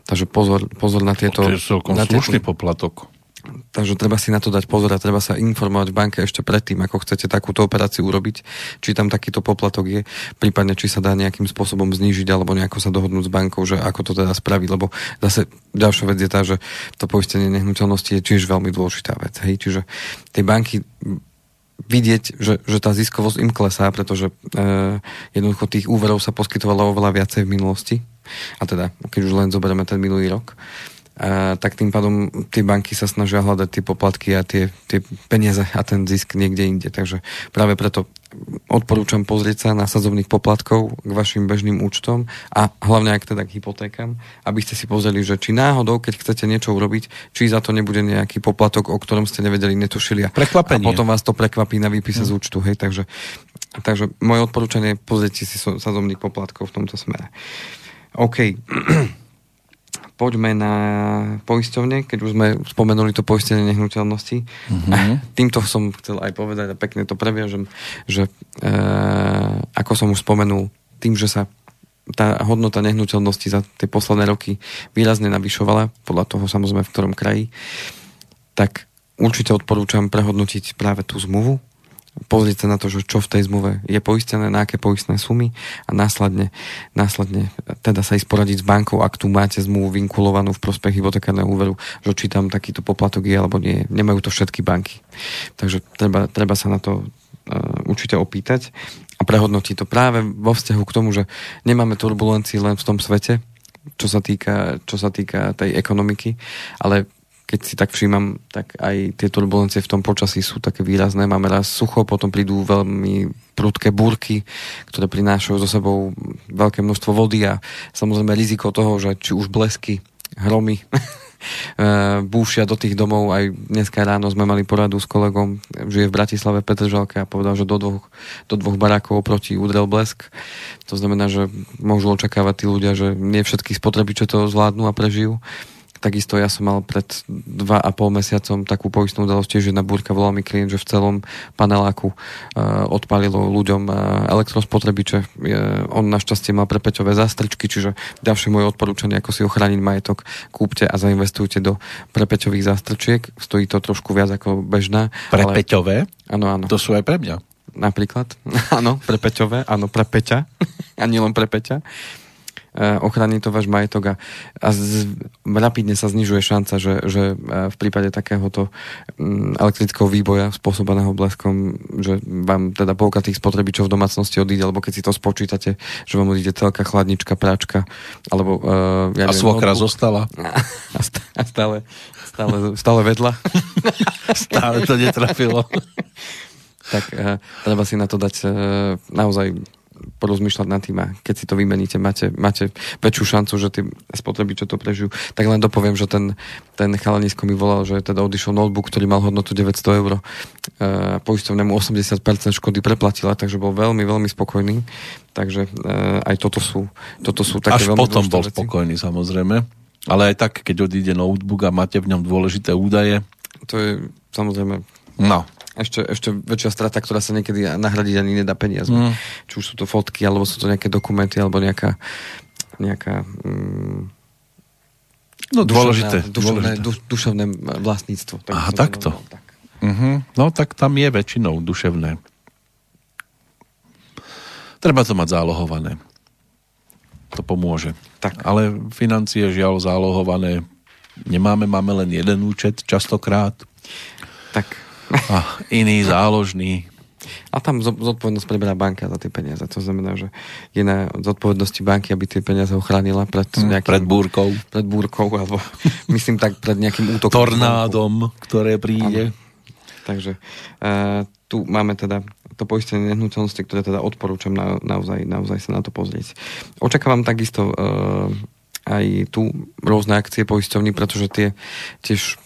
Takže pozor, pozor na tieto... To je celkom na slušný tieto, poplatok. Takže treba si na to dať pozor a treba sa informovať v banke ešte predtým, ako chcete takúto operáciu urobiť, či tam takýto poplatok je, prípadne či sa dá nejakým spôsobom znížiť alebo nejako sa dohodnúť s bankou, že ako to teda spraviť, lebo zase ďalšia vec je tá, že to poistenie nehnuteľnosti je tiež veľmi dôležitá vec. Hej? Čiže tie banky vidieť, že, že tá ziskovosť im klesá, pretože e, jednoducho tých úverov sa poskytovalo oveľa viacej v minulosti. A teda, keď už len zoberieme ten minulý rok, tak tým pádom tie banky sa snažia hľadať tie poplatky a tie, tie peniaze a ten zisk niekde inde. Takže práve preto odporúčam pozrieť sa na sadzovných poplatkov k vašim bežným účtom a hlavne ak teda k hypotékam, aby ste si pozreli, že či náhodou, keď chcete niečo urobiť, či za to nebude nejaký poplatok, o ktorom ste nevedeli, netušili. Prekvapenie. A potom vás to prekvapí na výpise hmm. z účtu. Hej, takže, takže moje odporúčanie je pozrieť si sadzovných poplatkov v tomto smere. OK. poďme na poisťovne, keď už sme spomenuli to poistenie nehnuteľnosti. Mm-hmm. Týmto som chcel aj povedať a pekne to previažem, že e, ako som už spomenul, tým, že sa tá hodnota nehnuteľnosti za tie posledné roky výrazne navyšovala, podľa toho samozrejme v ktorom kraji, tak určite odporúčam prehodnotiť práve tú zmluvu, pozrieť sa na to, že čo v tej zmluve je poistené, na aké poistné sumy a následne, následne teda sa ísť poradiť s bankou, ak tu máte zmluvu vinkulovanú v prospech hypotekárneho úveru, že či tam takýto poplatok je alebo nie. Nemajú to všetky banky. Takže treba, treba sa na to uh, určite opýtať a prehodnotiť to práve vo vzťahu k tomu, že nemáme turbulencii len v tom svete, čo sa týka, čo sa týka tej ekonomiky, ale keď si tak všímam, tak aj tie turbulencie v tom počasí sú také výrazné. Máme raz sucho, potom prídu veľmi prudké búrky, ktoré prinášajú so sebou veľké množstvo vody a samozrejme riziko toho, že či už blesky, hromy eh, búšia do tých domov. Aj dneska ráno sme mali poradu s kolegom, žije v Bratislave Petržalke a povedal, že do dvoch, do dvoch barákov oproti udrel blesk. To znamená, že môžu očakávať tí ľudia, že nie všetky spotrebiče to zvládnu a prežijú. Takisto ja som mal pred dva a pol mesiacom takú poistnú udalosť, že jedna búrka volal mi klient, že v celom paneláku uh, odpalilo ľuďom uh, elektrospotrebiče. Uh, on našťastie mal prepeťové zástrčky, čiže ďalšie moje odporúčanie, ako si ochrániť majetok, kúpte a zainvestujte do prepeťových zástrčiek. Stojí to trošku viac ako bežná. Prepeťové? Áno, áno. To sú aj pre mňa. Napríklad. áno, pre Peťové, áno, pre Peťa. a nielen pre Peťa. Eh, ochráni to váš majetok a, a z, rapidne sa znižuje šanca, že, že eh, v prípade takéhoto mm, elektrického výboja spôsobeného bleskom, že vám teda polka tých spotrebičov v domácnosti odíde, alebo keď si to spočítate, že vám odíde celká chladnička, práčka, alebo... Uh, ja a svokra zostala. A stále, stále, stále vedla. stále to netrafilo. tak uh, treba si na to dať uh, naozaj porozmýšľať nad tým a keď si to vymeníte, máte, máte väčšiu šancu, že tí spotrebiče to prežijú. Tak len dopoviem, že ten, ten chalanisko mi volal, že teda odišiel notebook, ktorý mal hodnotu 900 eur. E, poisťovnému 80% škody preplatila, takže bol veľmi, veľmi spokojný. Takže e, aj toto sú, toto sú také Až veľmi potom bol veci. spokojný, samozrejme. Ale aj tak, keď odíde notebook a máte v ňom dôležité údaje. To je samozrejme No, ešte, ešte väčšia strata, ktorá sa niekedy nahradiť ani nedá peniazmi. Mm. Či už sú to fotky, alebo sú to nejaké dokumenty, alebo nejaká, nejaká mm, no, dôležité, duševné, dôležité. Du, duševné vlastníctvo. Tak Aha, takto. tak. Uh-huh. No tak tam je väčšinou duševné. Treba to mať zálohované. To pomôže. Tak. Ale financie žiaľ zálohované nemáme, máme len jeden účet častokrát. Tak a iný záložný. A tam zodpovednosť preberá banka za tie peniaze. To znamená, že je na zodpovednosti banky, aby tie peniaze ochránila pred mm, nejakým... Pred búrkou. Pred búrkou, alebo myslím tak pred nejakým útokom. Tornádom, ktoré príde. Ano. Takže uh, tu máme teda to poistenie nehnuteľnosti, ktoré teda odporúčam na, naozaj, naozaj sa na to pozrieť. Očakávam takisto uh, aj tu rôzne akcie poisťovní, pretože tie tiež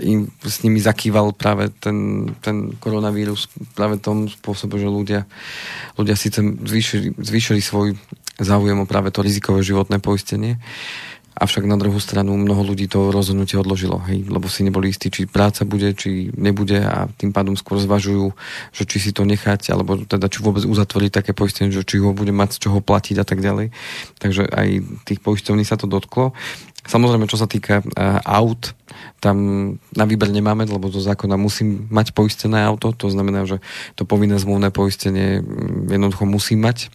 im, s nimi zakýval práve ten, ten koronavírus práve tom spôsobe, že ľudia, ľudia síce zvýšili, zvýšili svoj záujem o práve to rizikové životné poistenie, avšak na druhú stranu mnoho ľudí to rozhodnutie odložilo, hej, lebo si neboli istí, či práca bude, či nebude a tým pádom skôr zvažujú, že či si to nechať, alebo teda či vôbec uzatvoriť také poistenie, že či ho bude mať z čoho platiť a tak ďalej. Takže aj tých poisťovní sa to dotklo. Samozrejme, čo sa týka uh, aut, tam na výber nemáme, lebo zo zákona musím mať poistené auto, to znamená, že to povinné zmluvné poistenie mm, jednoducho musím mať.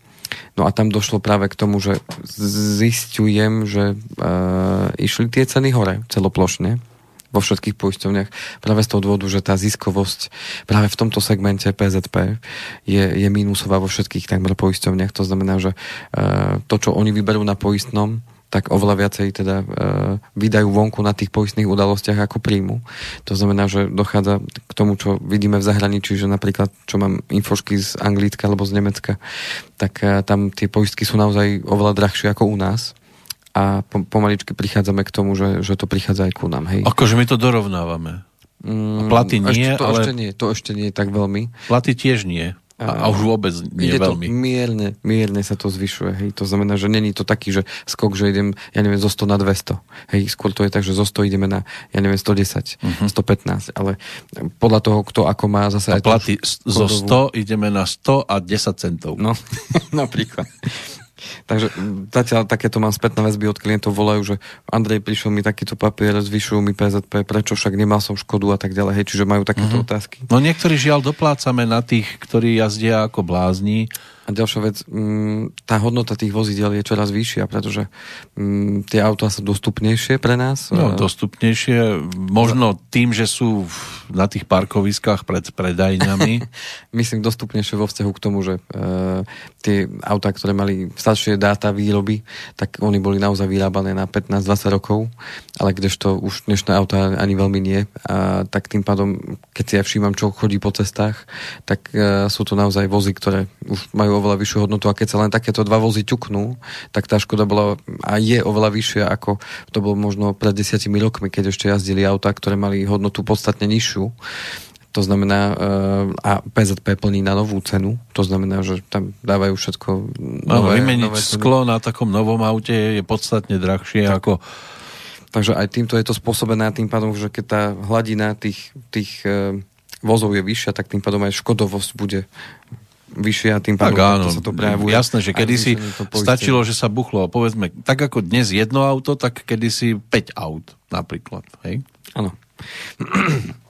No a tam došlo práve k tomu, že zistujem, že uh, išli tie ceny hore celoplošne vo všetkých poisťovniach práve z toho dôvodu, že tá ziskovosť práve v tomto segmente PZP je, je mínusová vo všetkých takmer poisťovniach. To znamená, že uh, to, čo oni vyberú na poistnom, tak oveľa viacej teda e, vydajú vonku na tých poistných udalostiach ako príjmu. To znamená, že dochádza k tomu, čo vidíme v zahraničí, že napríklad, čo mám infošky z Anglicka alebo z Nemecka, tak e, tam tie poistky sú naozaj oveľa drahšie ako u nás a pomaličky prichádzame k tomu, že, že to prichádza aj ku nám. Hej. Akože my to dorovnávame. Mm, platy nie, ešte, to ale... Ešte nie, to ešte nie tak veľmi. Platy tiež nie. A, a už vôbec nie Ide veľmi. To mierne, mierne sa to zvyšuje. Hej. To znamená, že není to taký, že skok, že idem, ja neviem, zo 100 na 200. Hej. Skôr to je tak, že zo 100 ideme na, ja neviem, 110, uh-huh. 115. Ale podľa toho, kto ako má zase... A platy zo 100 ideme na 100 a 10 centov. No, napríklad. Takže zatiaľ takéto mám spätné väzby od klientov, volajú, že Andrej, prišiel mi takýto papier, zvyšujú mi PZP, prečo však nemal som škodu a tak ďalej, hej, čiže majú takéto uh-huh. otázky. No niektorí žiaľ doplácame na tých, ktorí jazdia ako blázni a ďalšia vec, mm, tá hodnota tých vozidel je čoraz vyššia, pretože mm, tie autá sú dostupnejšie pre nás. No, dostupnejšie, možno tým, že sú na tých parkoviskách pred predajňami. Myslím, dostupnejšie vo vzťahu k tomu, že e, tie autá, ktoré mali staršie dáta výroby, tak oni boli naozaj vyrábané na 15-20 rokov, ale kdežto už dnešné autá ani veľmi nie. A tak tým pádom, keď si ja všímam, čo chodí po cestách, tak e, sú to naozaj vozy, ktoré už majú oveľa vyššiu hodnotu a keď sa len takéto dva vozy ťuknú, tak tá škoda bola a je oveľa vyššia ako to bolo možno pred desiatimi rokmi, keď ešte jazdili auta, ktoré mali hodnotu podstatne nižšiu. To znamená, uh, a PZP plní na novú cenu, to znamená, že tam dávajú všetko nové, no, vymeniť nové sklo na takom novom aute je podstatne drahšie tak. ako Takže aj týmto je to spôsobené tým pádom, že keď tá hladina tých, tých uh, vozov je vyššia, tak tým pádom aj škodovosť bude vyššie a tým pádom tak áno, sa to prejavuje. Jasné, že kedysi stačilo, že sa buchlo, povedzme, tak ako dnes jedno auto, tak kedysi 5 aut napríklad, hej? Áno.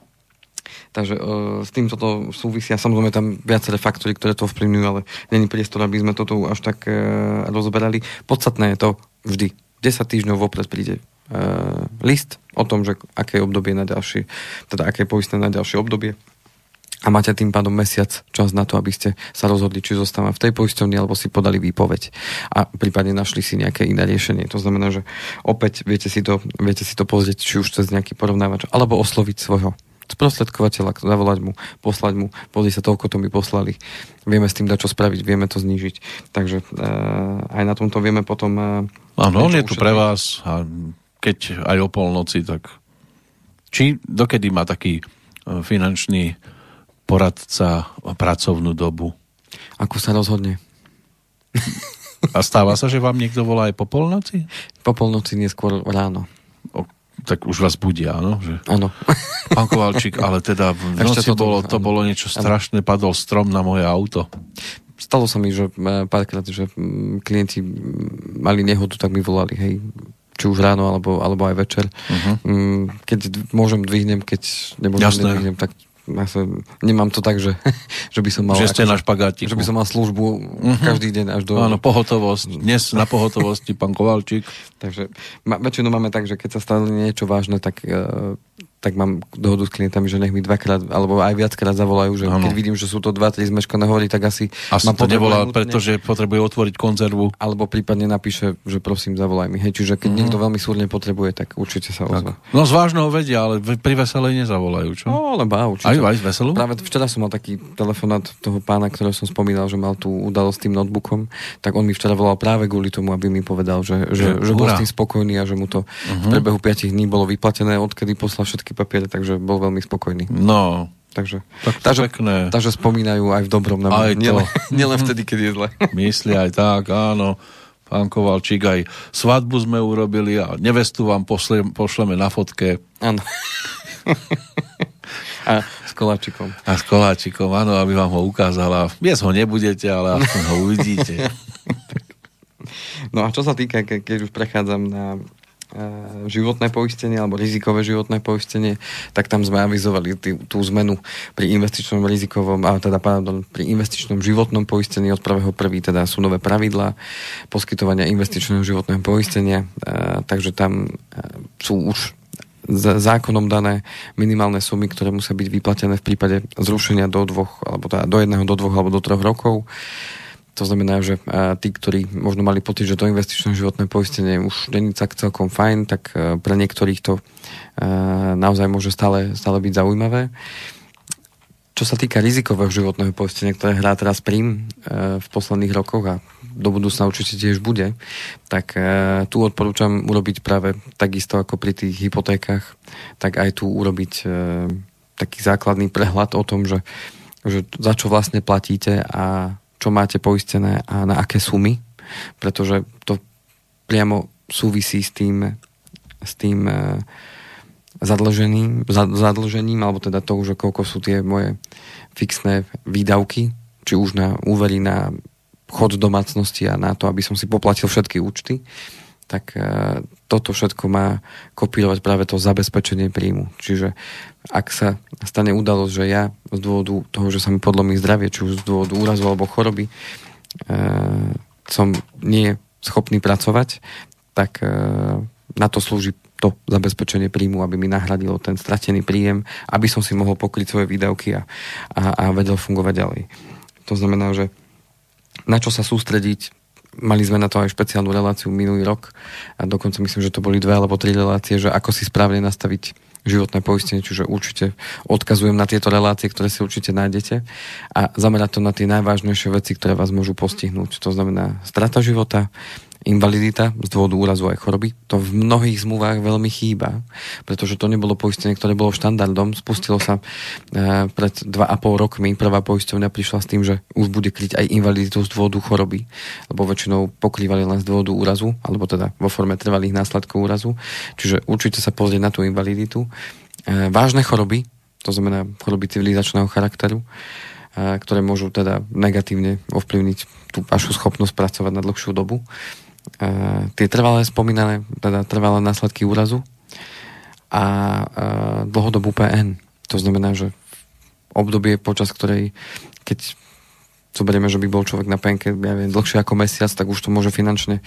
Takže uh, s týmto to súvisia. Samozrejme tam viaceré faktory, ktoré to vplyvňujú, ale není priestor, aby sme toto až tak uh, rozoberali. Podstatné je to vždy. 10 týždňov vopred príde uh, list o tom, že aké obdobie na ďalšie, teda aké poistné na ďalšie obdobie a máte tým pádom mesiac čas na to, aby ste sa rozhodli, či zostávam v tej poisťovni, alebo si podali výpoveď a prípadne našli si nejaké iné riešenie. To znamená, že opäť viete si to, viete si to pozrieť, či už cez nejaký porovnávač, alebo osloviť svojho sprostredkovateľa, zavolať mu, poslať mu, pozri sa, toľko to mi poslali. Vieme s tým dať čo spraviť, vieme to znížiť. Takže e, aj na tomto vieme potom... E, Áno, on je tu pre vás a keď aj o polnoci, tak či dokedy má taký e, finančný poradca pracovnú dobu? Ako sa rozhodne. A stáva sa, že vám niekto volá aj po polnoci? Po polnoci, neskôr ráno. O, tak už vás budia, áno? Že... Áno. Pán Kovalčík, ale teda v noci to, bolo, to bolo niečo strašné, padol strom na moje auto. Stalo sa mi, že párkrát, že klienti mali nehodu, tak mi volali, hej, či už ráno, alebo, alebo aj večer. Uh-huh. Keď môžem, dvihnem, keď nemôžem, Jasné. nedvihnem, tak ja sa, nemám to tak, že, že by som mal... Že ste na špagátiku. Že by som mal službu uh-huh. každý deň až do... Áno, pohotovosť. Dnes na pohotovosti, pán Kovalčík. Takže ma, väčšinou máme tak, že keď sa stane niečo vážne, tak uh, tak mám dohodu s klientami, že nech mi dvakrát alebo aj viackrát zavolajú, že ano. keď vidím, že sú to dva, tri zmeškané hovorí, tak asi... Asi to nevolá, pretože potrebuje otvoriť konzervu. Alebo prípadne napíše, že prosím, zavolaj mi. Hej, čiže keď uh-huh. niekto veľmi súrne potrebuje, tak určite sa ozve. No z vážneho vedia, ale pri veselej nezavolajú, čo? No, ale bá, určite. Aj, aj veselú? Práve včera som mal taký telefonát toho pána, ktorého som spomínal, že mal tú udalosť s tým notebookom, tak on mi včera volal práve kvôli tomu, aby mi povedal, že, že, že, že bol s tým spokojný a že mu to uh-huh. v prebehu 5 dní bolo vyplatené, odkedy poslal všetky papiere, takže bol veľmi spokojný. No, Takže, tak takže, pekné. takže spomínajú aj v dobrom na mňa. Nielen, nielen vtedy, keď je zle. Myslí aj tak, áno. Pán Kovalčík, aj svadbu sme urobili a nevestu vám pošlem, pošleme na fotke. Áno. a s koláčikom. A s koláčikom, áno, aby vám ho ukázala. Vies ho nebudete, ale aspoň ho uvidíte. no a čo sa týka, ke, keď už prechádzam na životné poistenie alebo rizikové životné poistenie, tak tam sme avizovali tý, tú zmenu pri investičnom rizikovom, a teda pardon, pri investičnom životnom poistení od 1.1. teda sú nové pravidlá poskytovania investičného životného poistenia, e, takže tam e, sú už zákonom dané minimálne sumy, ktoré musia byť vyplatené v prípade zrušenia do dvoch, alebo teda do jedného, do dvoch alebo do troch rokov. To znamená, že tí, ktorí možno mali pocit, že to investičné životné poistenie už není tak celkom fajn, tak pre niektorých to naozaj môže stále, stále byť zaujímavé. Čo sa týka rizikového životného poistenia, ktoré hrá teraz prím v posledných rokoch a do budúcna určite tiež bude, tak tu odporúčam urobiť práve takisto ako pri tých hypotékach, tak aj tu urobiť taký základný prehľad o tom, že, že za čo vlastne platíte a čo máte poistené a na aké sumy, pretože to priamo súvisí s tým, s tým e, zadlžením, zadlžením, alebo teda to, že koľko sú tie moje fixné výdavky, či už na úvery na chod domácnosti a na to, aby som si poplatil všetky účty, tak e, toto všetko má kopírovať práve to zabezpečenie príjmu. Čiže ak sa stane udalosť, že ja z dôvodu toho, že sa mi podlomí zdravie, či už z dôvodu úrazu alebo choroby, e, som nie schopný pracovať, tak e, na to slúži to zabezpečenie príjmu, aby mi nahradilo ten stratený príjem, aby som si mohol pokryť svoje výdavky a, a, a vedel fungovať ďalej. To znamená, že na čo sa sústrediť, mali sme na to aj špeciálnu reláciu minulý rok a dokonca myslím, že to boli dve alebo tri relácie, že ako si správne nastaviť životné poistenie, čiže určite odkazujem na tieto relácie, ktoré si určite nájdete a zamerať to na tie najvážnejšie veci, ktoré vás môžu postihnúť. To znamená strata života, invalidita z dôvodu úrazu aj choroby. To v mnohých zmluvách veľmi chýba, pretože to nebolo poistenie, ktoré bolo štandardom. Spustilo sa e, pred 2,5 rokmi. Prvá poisťovňa prišla s tým, že už bude kryť aj invaliditu z dôvodu choroby, lebo väčšinou pokrývali len z dôvodu úrazu, alebo teda vo forme trvalých následkov úrazu. Čiže určite sa pozrieť na tú invaliditu. E, vážne choroby, to znamená choroby civilizačného charakteru, e, ktoré môžu teda negatívne ovplyvniť tú vašu schopnosť pracovať na dlhšiu dobu tie trvalé spomínané, teda trvalé následky úrazu a uh, dlhodobú PN. To znamená, že obdobie, počas ktorej, keď zoberieme, že by bol človek na penke ja viem, dlhšie ako mesiac, tak už to môže finančne e,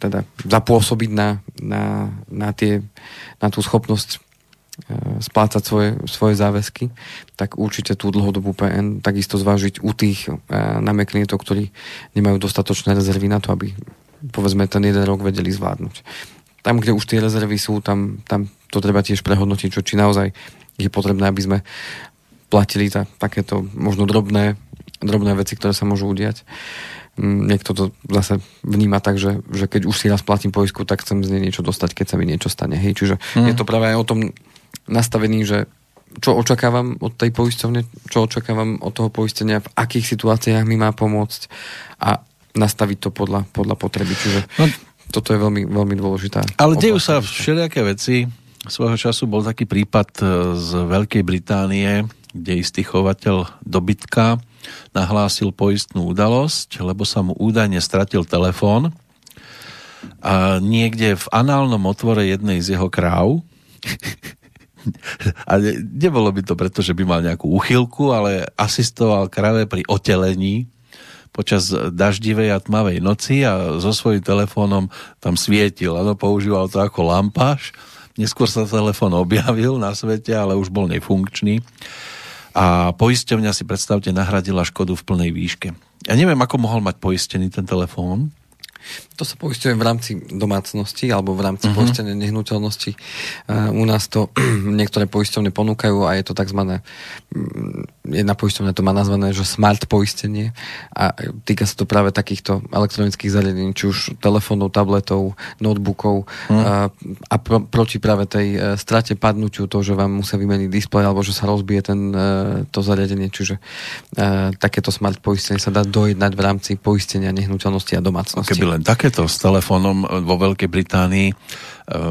teda zapôsobiť na, na, na, tie, na tú schopnosť e, splácať svoje, svoje záväzky, tak určite tú dlhodobú PN takisto zvážiť u tých e, najmä klientov, ktorí nemajú dostatočné rezervy na to, aby povedzme ten jeden rok vedeli zvládnuť. Tam, kde už tie rezervy sú, tam, tam to treba tiež prehodnotiť, čo či naozaj je potrebné, aby sme platili ta, takéto možno drobné, drobné veci, ktoré sa môžu udiať. Mm, niekto to zase vníma tak, že, že keď už si raz platím poisku, tak chcem z nej niečo dostať, keď sa mi niečo stane. Hej, čiže mm. je to práve aj o tom nastavení, že čo očakávam od tej poisťovne, čo očakávam od toho poistenia, v akých situáciách mi má pomôcť a nastaviť to podľa, podľa potreby. Čiže no, toto je veľmi, veľmi dôležitá. Ale dejú sa všelijaké veci. Svojho času bol taký prípad e, z Veľkej Británie, kde istý chovateľ dobytka nahlásil poistnú udalosť, lebo sa mu údajne stratil telefón a niekde v análnom otvore jednej z jeho kráv a nebolo by to preto, že by mal nejakú uchylku, ale asistoval krave pri otelení počas daždivej a tmavej noci a so svojím telefónom tam svietil. Ano, používal to ako lampáš. Neskôr sa telefón objavil na svete, ale už bol nefunkčný. A poisťovňa si predstavte nahradila škodu v plnej výške. Ja neviem, ako mohol mať poistený ten telefón, to sa poistuje v rámci domácnosti alebo v rámci uh-huh. poistenia nehnuteľnosti. Uh, u nás to niektoré poisťovne ponúkajú a je to tzv. jedna poisťovňa to má nazvané, že smart poistenie a týka sa to práve takýchto elektronických zariadení, či už telefónov, tabletov, notebookov uh-huh. uh, a pro, proti práve tej uh, strate padnutiu to, že vám musia vymeniť displej alebo že sa rozbije ten, uh, to zariadenie. Čiže uh, takéto smart poistenie sa dá dojednať v rámci poistenia nehnuteľnosti a domácnosti. Keby len takéto s telefónom vo Veľkej Británii e,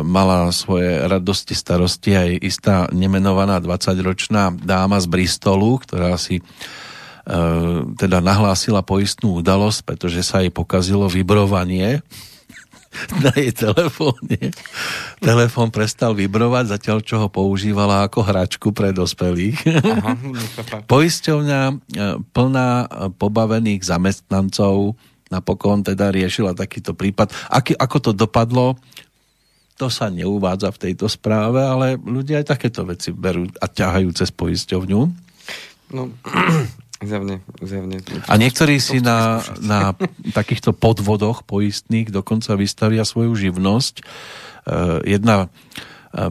mala svoje radosti, starosti aj istá nemenovaná 20-ročná dáma z Bristolu, ktorá si e, teda nahlásila poistnú udalosť, pretože sa jej pokazilo vibrovanie na jej telefóne. Telefón prestal vibrovať, zatiaľ čo ho používala ako hračku pre dospelých. Aha, Poisťovňa e, plná pobavených zamestnancov napokon teda riešila takýto prípad. Aký, ako to dopadlo, to sa neuvádza v tejto správe, ale ľudia aj takéto veci berú a ťahajú cez poisťovňu. No, Zjavne, zjavne. A niektorí si na, na takýchto podvodoch poistných dokonca vystavia svoju živnosť. E, jedna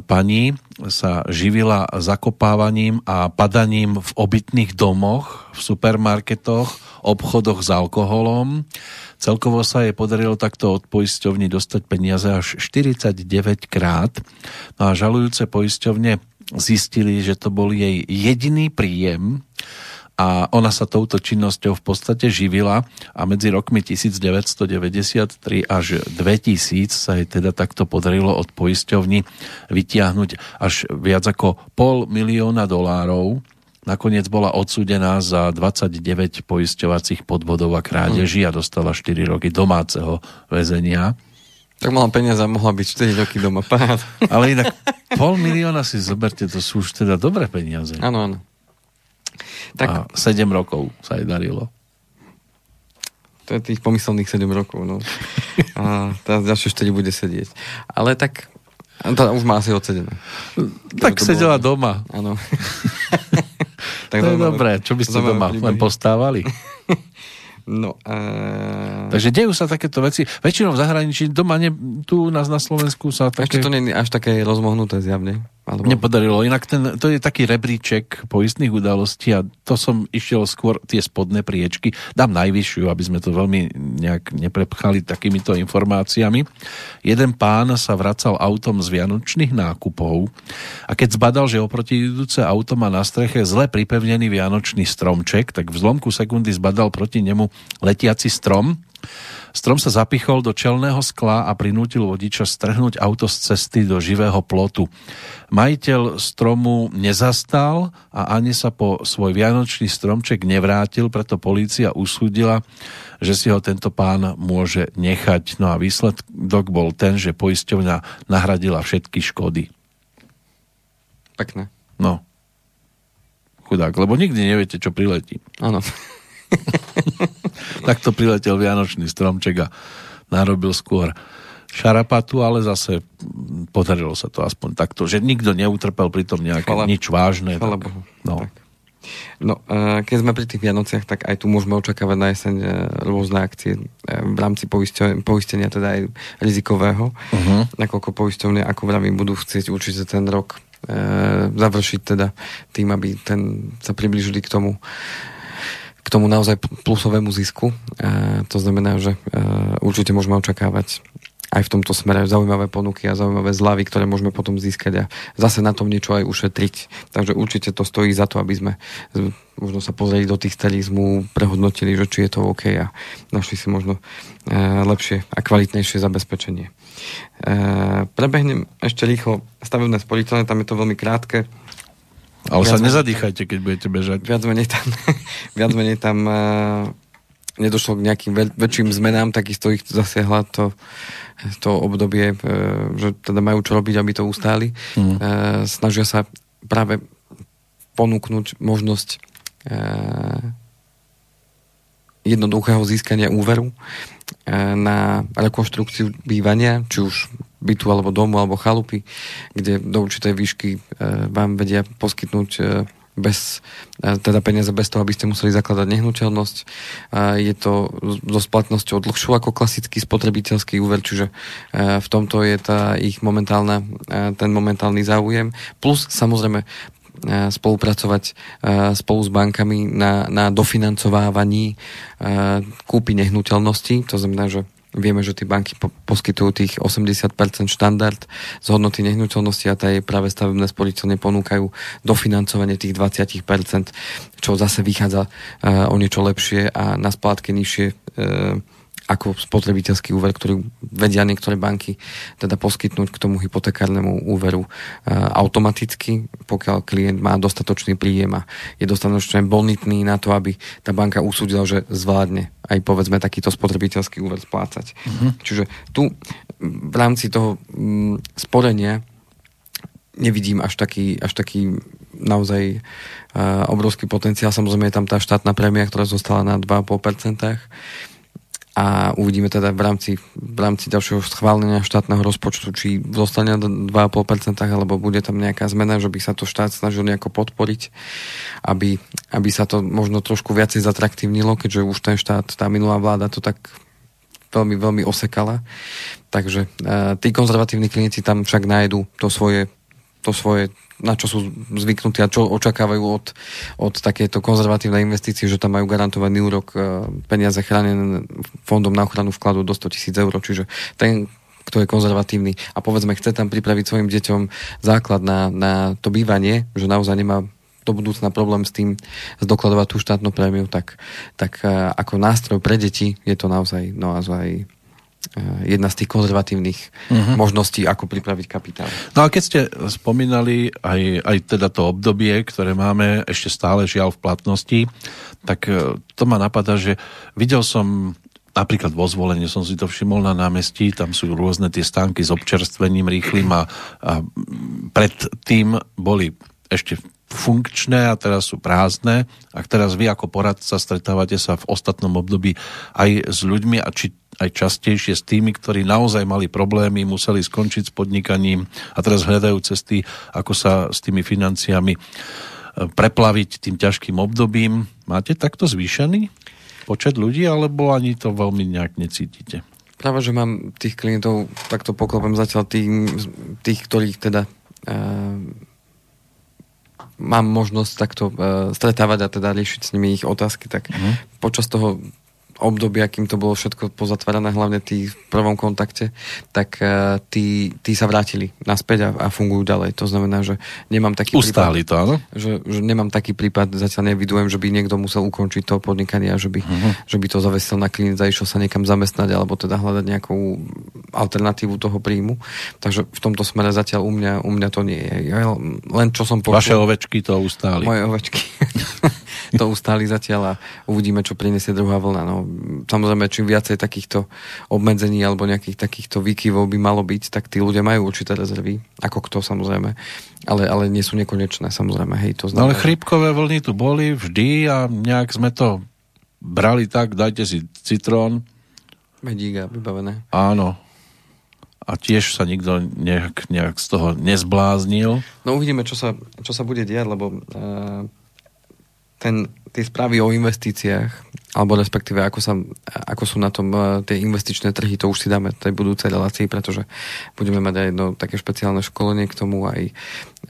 pani sa živila zakopávaním a padaním v obytných domoch, v supermarketoch, obchodoch s alkoholom. Celkovo sa jej podarilo takto od poisťovní dostať peniaze až 49 krát. No a žalujúce poisťovne zistili, že to bol jej jediný príjem a ona sa touto činnosťou v podstate živila a medzi rokmi 1993 až 2000 sa jej teda takto podarilo od poisťovni vytiahnuť až viac ako pol milióna dolárov. Nakoniec bola odsúdená za 29 poisťovacích podvodov a krádeží a dostala 4 roky domáceho väzenia. Tak mala peniaze a mohla byť 4 roky doma. Ale inak pol milióna si zoberte, to sú už teda dobré peniaze. Áno, áno. Tak... A 7 rokov sa jej darilo. To je tých pomyselných 7 rokov, no. A teraz ďalšie 4 bude sedieť. Ale tak, teda už má asi odsedené. Tak sedela bolo... doma. Áno. tak to je dobré. Čo by ste doma len postávali? No, uh... Takže dejú sa takéto veci. Väčšinou v zahraničí, doma ne, tu u nás na Slovensku sa také... Ešte to nie je až také rozmohnuté zjavne. Alebo... Nepodarilo. Inak ten, to je taký rebríček poistných udalostí a to som išiel skôr tie spodné priečky. Dám najvyššiu, aby sme to veľmi nejak neprepchali takýmito informáciami. Jeden pán sa vracal autom z vianočných nákupov a keď zbadal, že oproti idúce auto má na streche zle pripevnený vianočný stromček, tak v zlomku sekundy zbadal proti nemu letiaci strom Strom sa zapichol do čelného skla a prinútil vodiča strhnúť auto z cesty do živého plotu. Majiteľ stromu nezastal a ani sa po svoj vianočný stromček nevrátil, preto polícia usúdila, že si ho tento pán môže nechať. No a výsledok bol ten, že poisťovňa nahradila všetky škody. Pekné. No. Chudák, lebo nikdy neviete, čo priletí. Áno. Takto priletel Vianočný stromček a narobil skôr šarapatu, ale zase podarilo sa to aspoň takto, že nikto neutrpel pri tom nejaké Chvala, nič vážne. Chvala tak, Bohu. No. Tak. No, e, keď sme pri tých Vianociach, tak aj tu môžeme očakávať na jeseň e, rôzne akcie e, v rámci poistenia, teda aj rizikového, uh-huh. nakoľko poisťovne, ako vravím, budú chcieť určite ten rok završiť teda tým, aby ten, sa približili k tomu k tomu naozaj plusovému zisku. A to znamená, že určite môžeme očakávať aj v tomto smere zaujímavé ponuky a zaujímavé zľavy, ktoré môžeme potom získať a zase na tom niečo aj ušetriť. Takže určite to stojí za to, aby sme možno sa pozreli do tých sterizmu, prehodnotili, že či je to OK a našli si možno lepšie a kvalitnejšie zabezpečenie. Prebehnem ešte rýchlo stavebné sporiteľné, tam je to veľmi krátke ale viac sa nezadýchajte, keď budete bežať. Viac menej tam, viac menej tam uh, nedošlo k nejakým väč- väčším zmenám, takisto ich zasiahla to, to obdobie, uh, že teda majú čo robiť, aby to ustáli. Mm. Uh, snažia sa práve ponúknuť možnosť uh, jednoduchého získania úveru na rekonštrukciu bývania, či už bytu alebo domu alebo chalupy, kde do určitej výšky e, vám vedia poskytnúť e, bez, e, teda peniaze bez toho, aby ste museli zakladať nehnuteľnosť. Je to so splatnosťou dlhšiu ako klasický spotrebiteľský úver, čiže v tomto je tá ich momentálna, ten momentálny záujem. Plus samozrejme spolupracovať spolu s bankami na, na dofinancovávaní kúpy nehnuteľnosti. To znamená, že Vieme, že tie banky po- poskytujú tých 80% štandard z hodnoty nehnuteľnosti a tie práve stavebné sporiteľne ponúkajú dofinancovanie tých 20%, čo zase vychádza uh, o niečo lepšie a na splátke nižšie uh, ako spotrebiteľský úver, ktorý vedia niektoré banky teda poskytnúť k tomu hypotekárnemu úveru e, automaticky, pokiaľ klient má dostatočný príjem a je dostatočne bonitný na to, aby tá banka usúdila, že zvládne aj povedzme takýto spotrebiteľský úver splácať. Mm-hmm. Čiže tu v rámci toho m, sporenia nevidím až taký, až taký naozaj uh, obrovský potenciál. Samozrejme je tam tá štátna prémia, ktorá zostala na 2,5% a uvidíme teda v rámci, v rámci ďalšieho schválenia štátneho rozpočtu, či zostane 2,5% alebo bude tam nejaká zmena, že by sa to štát snažil nejako podporiť, aby, aby sa to možno trošku viacej zatraktívnilo, keďže už ten štát, tá minulá vláda to tak veľmi, veľmi osekala. Takže uh, tí konzervatívni klienti tam však nájdu to svoje, to svoje na čo sú zvyknutí a čo očakávajú od, od takéto konzervatívnej investície, že tam majú garantovaný úrok e, peniaze chránené fondom na ochranu vkladu do 100 tisíc eur, čiže ten kto je konzervatívny a povedzme chce tam pripraviť svojim deťom základ na, na to bývanie, že naozaj nemá do budúcna problém s tým zdokladovať tú štátnu prémiu, tak, tak e, ako nástroj pre deti je to naozaj, naozaj Eh, jedna z tých konzervatívnych uh-huh. možností, ako pripraviť kapitál. No a keď ste spomínali aj, aj teda to obdobie, ktoré máme ešte stále žiaľ v platnosti, tak eh, to ma napadá, že videl som napríklad vo zvolení som si to všimol na námestí, tam sú rôzne tie stánky s občerstvením rýchlým a, a predtým boli ešte funkčné a teraz sú prázdne. Ak teraz vy ako poradca stretávate sa v ostatnom období aj s ľuďmi a či aj častejšie s tými, ktorí naozaj mali problémy, museli skončiť s podnikaním a teraz hľadajú cesty, ako sa s tými financiami e, preplaviť tým ťažkým obdobím. Máte takto zvýšený počet ľudí, alebo ani to veľmi nejak necítite? Práve, že mám tých klientov, takto poklopem zatiaľ tým, tých, ktorých teda uh, mám možnosť takto uh, stretávať a teda riešiť s nimi ich otázky, tak uh-huh. počas toho obdobia, kým to bolo všetko pozatvárané, hlavne tí v prvom kontakte, tak uh, tí, tí sa vrátili naspäť a, a fungujú ďalej. To znamená, že nemám taký Ustáli prípad, to, áno? Že, že nemám taký prípad, zatiaľ nevidujem, že by niekto musel ukončiť to podnikanie a že by, uh-huh. že by to zavesil na klinic a išiel sa niekam zamestnať alebo teda hľadať nejakú alternatívu toho príjmu. Takže v tomto smere zatiaľ u mňa, u mňa to nie je. Ja len čo som počul... Vaše ovečky to ustáli. Moje ovečky. to ustáli zatiaľ a uvidíme, čo prinesie druhá vlna. No, samozrejme, čím viacej takýchto obmedzení alebo nejakých takýchto výkyvov by malo byť, tak tí ľudia majú určité rezervy, ako kto samozrejme, ale, ale nie sú nekonečné samozrejme. Hej, to znamená, no ale chrípkové vlny tu boli vždy a nejak sme to brali tak, dajte si citrón. Medíga vybavené. Áno, a tiež sa nikto nejak, nejak z toho nezbláznil. No uvidíme, čo sa, čo sa bude diať, lebo uh, ten, tie správy o investíciách, alebo respektíve ako, sa, ako sú na tom uh, tie investičné trhy, to už si dáme tej budúcej relácii, pretože budeme mať aj jedno také špeciálne školenie k tomu, aj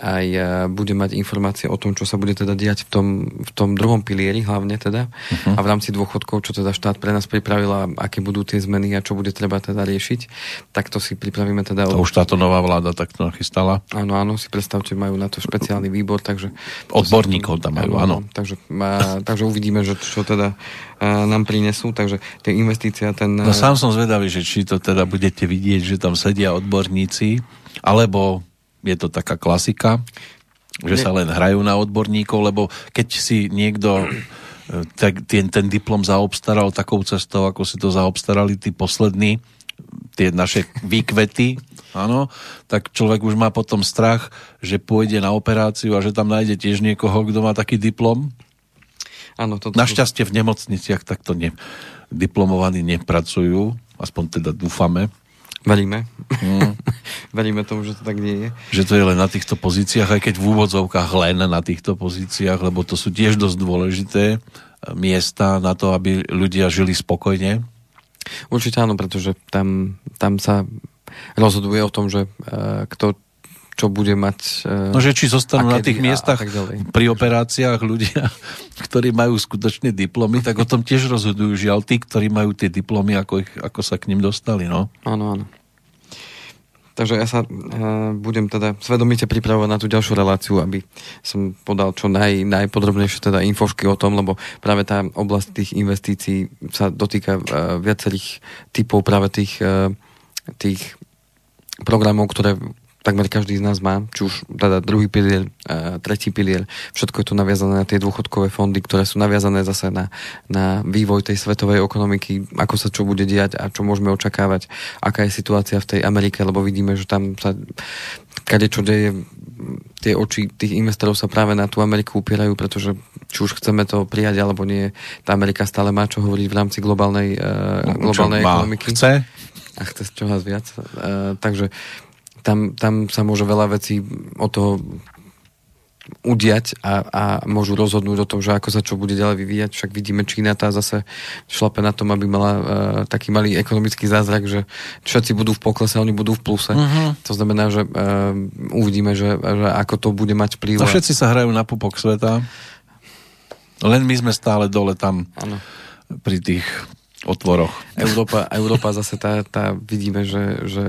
aj e, bude mať informácie o tom, čo sa bude teda diať v tom, v tom druhom pilieri hlavne teda uh-huh. a v rámci dôchodkov, čo teda štát pre nás pripravila, aké budú tie zmeny a čo bude treba teda riešiť, tak to si pripravíme teda... To od... už táto nová vláda takto nachystala. Áno, áno, si predstavte, majú na to špeciálny výbor, takže... Odborníkov tam majú, áno. Takže, a, takže uvidíme, že čo teda nám prinesú, takže tie investície ten... No sám som zvedavý, že či to teda budete vidieť, že tam sedia odborníci, alebo je to taká klasika, že sa len hrajú na odborníkov, lebo keď si niekto e, tak ten, ten diplom zaobstaral takou cestou, ako si to zaobstarali tí poslední, tie naše výkvety, áno, tak človek už má potom strach, že pôjde na operáciu a že tam nájde tiež niekoho, kto má taký diplom. Áno, toto... Našťastie v nemocniciach takto ne, diplomovaní nepracujú, aspoň teda dúfame. Veríme. Mm. Veríme tomu, že to tak nie je. Že to je len na týchto pozíciách, aj keď v úvodzovkách len na týchto pozíciách, lebo to sú tiež dosť dôležité eh, miesta na to, aby ľudia žili spokojne. Určite áno, pretože tam, tam sa rozhoduje o tom, že uh, kto čo bude mať... Uh, no, že či zostanú na tých miestach a, a pri operáciách ľudia, ktorí majú skutočne diplomy, tak o tom tiež rozhodujú žiaľ tí, ktorí majú tie diplomy, ako, ich, ako sa k ním dostali, no. Áno, áno. Takže ja sa uh, budem teda svedomite pripravovať na tú ďalšiu reláciu, aby som podal čo naj, najpodrobnejšie teda infošky o tom, lebo práve tá oblasť tých investícií sa dotýka uh, viacerých typov práve tých, uh, tých programov, ktoré takmer každý z nás má, či už teda druhý pilier, a tretí pilier, všetko je tu naviazané na tie dôchodkové fondy, ktoré sú naviazané zase na, na vývoj tej svetovej ekonomiky, ako sa čo bude diať a čo môžeme očakávať, aká je situácia v tej Amerike, lebo vidíme, že tam sa kade čo deje, tie oči tých investorov sa práve na tú Ameriku upierajú, pretože či už chceme to prijať alebo nie, tá Amerika stále má čo hovoriť v rámci globálnej, uh, globálnej čo ekonomiky. Chce? A chce čoraz viac. Uh, takže tam, tam sa môže veľa vecí od toho udiať a, a môžu rozhodnúť o tom, že ako sa čo bude ďalej vyvíjať. Však vidíme, Čína tá zase šlape na tom, aby mala uh, taký malý ekonomický zázrak, že všetci budú v poklese, oni budú v pluse. Uh-huh. To znamená, že uh, uvidíme, že, že ako to bude mať vplyv. No všetci sa hrajú na pupok sveta. Len my sme stále dole tam ano. pri tých otvoroch. Európa, Európa zase tá, tá vidíme, že, že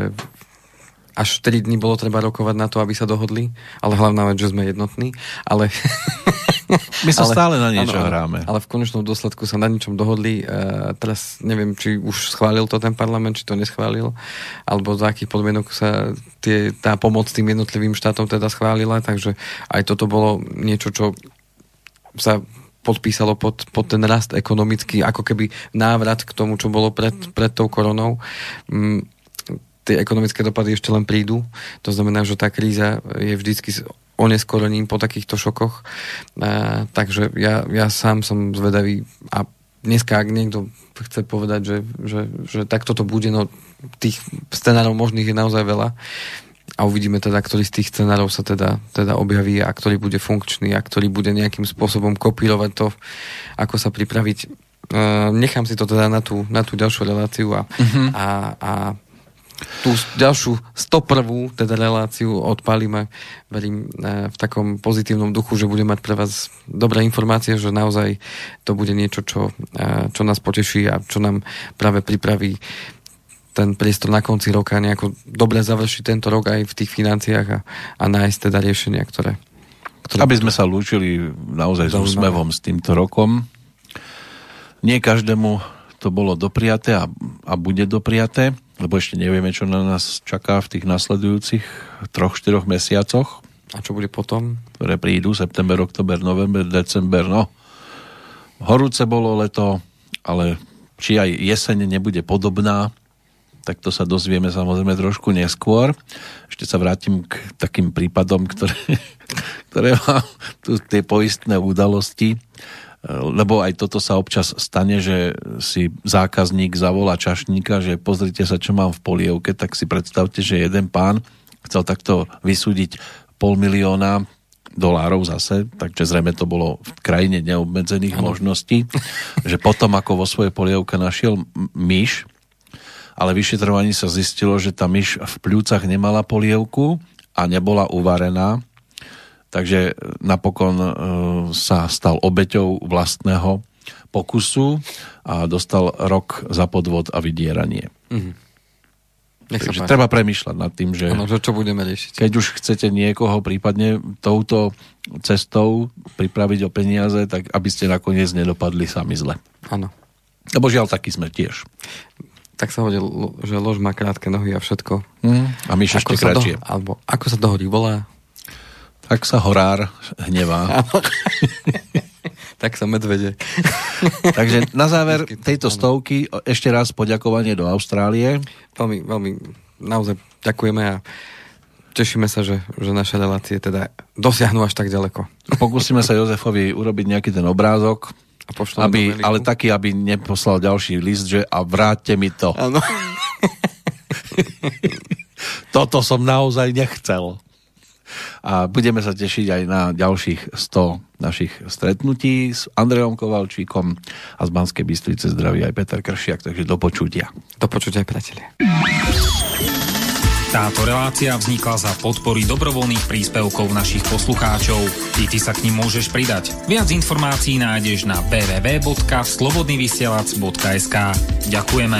až 4 dní bolo treba rokovať na to, aby sa dohodli, ale hlavná vec, že sme jednotní, ale... My sa ale, stále na niečo áno, hráme. Ale v konečnom dôsledku sa na ničom dohodli. Uh, teraz neviem, či už schválil to ten parlament, či to neschválil, alebo za akých podmienok sa tie, tá pomoc tým jednotlivým štátom teda schválila, takže aj toto bolo niečo, čo sa podpísalo pod, pod ten rast ekonomický, ako keby návrat k tomu, čo bolo pred, pred tou koronou. Mm, tie ekonomické dopady ešte len prídu. To znamená, že tá kríza je vždycky oneskorením po takýchto šokoch. A, takže ja, ja sám som zvedavý a dneska, ak niekto chce povedať, že, že, že takto to bude, no tých scenárov možných je naozaj veľa a uvidíme teda, ktorý z tých scenárov sa teda, teda objaví a ktorý bude funkčný a ktorý bude nejakým spôsobom kopírovať to, ako sa pripraviť. Uh, nechám si to teda na tú, na tú ďalšiu reláciu a, uh-huh. a, a tú ďalšiu 101. teda reláciu odpálime, verím, e, v takom pozitívnom duchu, že bude mať pre vás dobré informácie, že naozaj to bude niečo, čo, e, čo nás poteší a čo nám práve pripraví ten priestor na konci roka nejako dobre završiť tento rok aj v tých financiách a, a nájsť teda riešenia, ktoré... ktoré Aby sme sa lúčili naozaj s úsmevom s týmto rokom. Nie každému to bolo dopriaté a, a bude dopriaté lebo ešte nevieme, čo na nás čaká v tých nasledujúcich troch, štyroch mesiacoch. A čo bude potom? Ktoré prídu, september, oktober, november, december, no. Horúce bolo leto, ale či aj jeseň nebude podobná, tak to sa dozvieme samozrejme trošku neskôr. Ešte sa vrátim k takým prípadom, ktoré, ktoré mám tu tie poistné udalosti lebo aj toto sa občas stane, že si zákazník zavolá čašníka, že pozrite sa, čo mám v polievke, tak si predstavte, že jeden pán chcel takto vysúdiť pol milióna dolárov zase, takže zrejme to bolo v krajine neobmedzených ano. možností, že potom ako vo svojej polievke našiel myš, ale vyšetrovaní sa zistilo, že tá myš v pľúcach nemala polievku a nebola uvarená, takže napokon e, sa stal obeťou vlastného pokusu a dostal rok za podvod a vydieranie. Mm-hmm. Takže treba premýšľať nad tým, že, ano, že čo budeme riešiť. keď už chcete niekoho prípadne touto cestou pripraviť o peniaze, tak aby ste nakoniec nedopadli sami zle. Áno. Lebo žiaľ, taký sme tiež. Tak sa hodil, že lož má krátke nohy a všetko. Mm, a myš ešte kratšie. Do, alebo ako sa dohodí volá, tak sa horár hnevá. tak sa medvede. Takže na záver tejto stovky ešte raz poďakovanie do Austrálie. Veľmi, veľmi naozaj ďakujeme a tešíme sa, že, že naše relácie teda dosiahnu až tak ďaleko. Pokúsime sa Jozefovi urobiť nejaký ten obrázok, a aby, ale taký, aby neposlal ďalší list, že a vráťte mi to. Áno. Toto som naozaj nechcel a budeme sa tešiť aj na ďalších 100 našich stretnutí s Andrejom Kovalčíkom a z Banskej Bystrice zdraví aj Peter Kršiak, takže do počutia. Do počutia, priatelia. Táto relácia vznikla za podpory dobrovoľných príspevkov našich poslucháčov. I ty sa k ním môžeš pridať. Viac informácií nájdeš na www.slobodnyvysielac.sk Ďakujeme.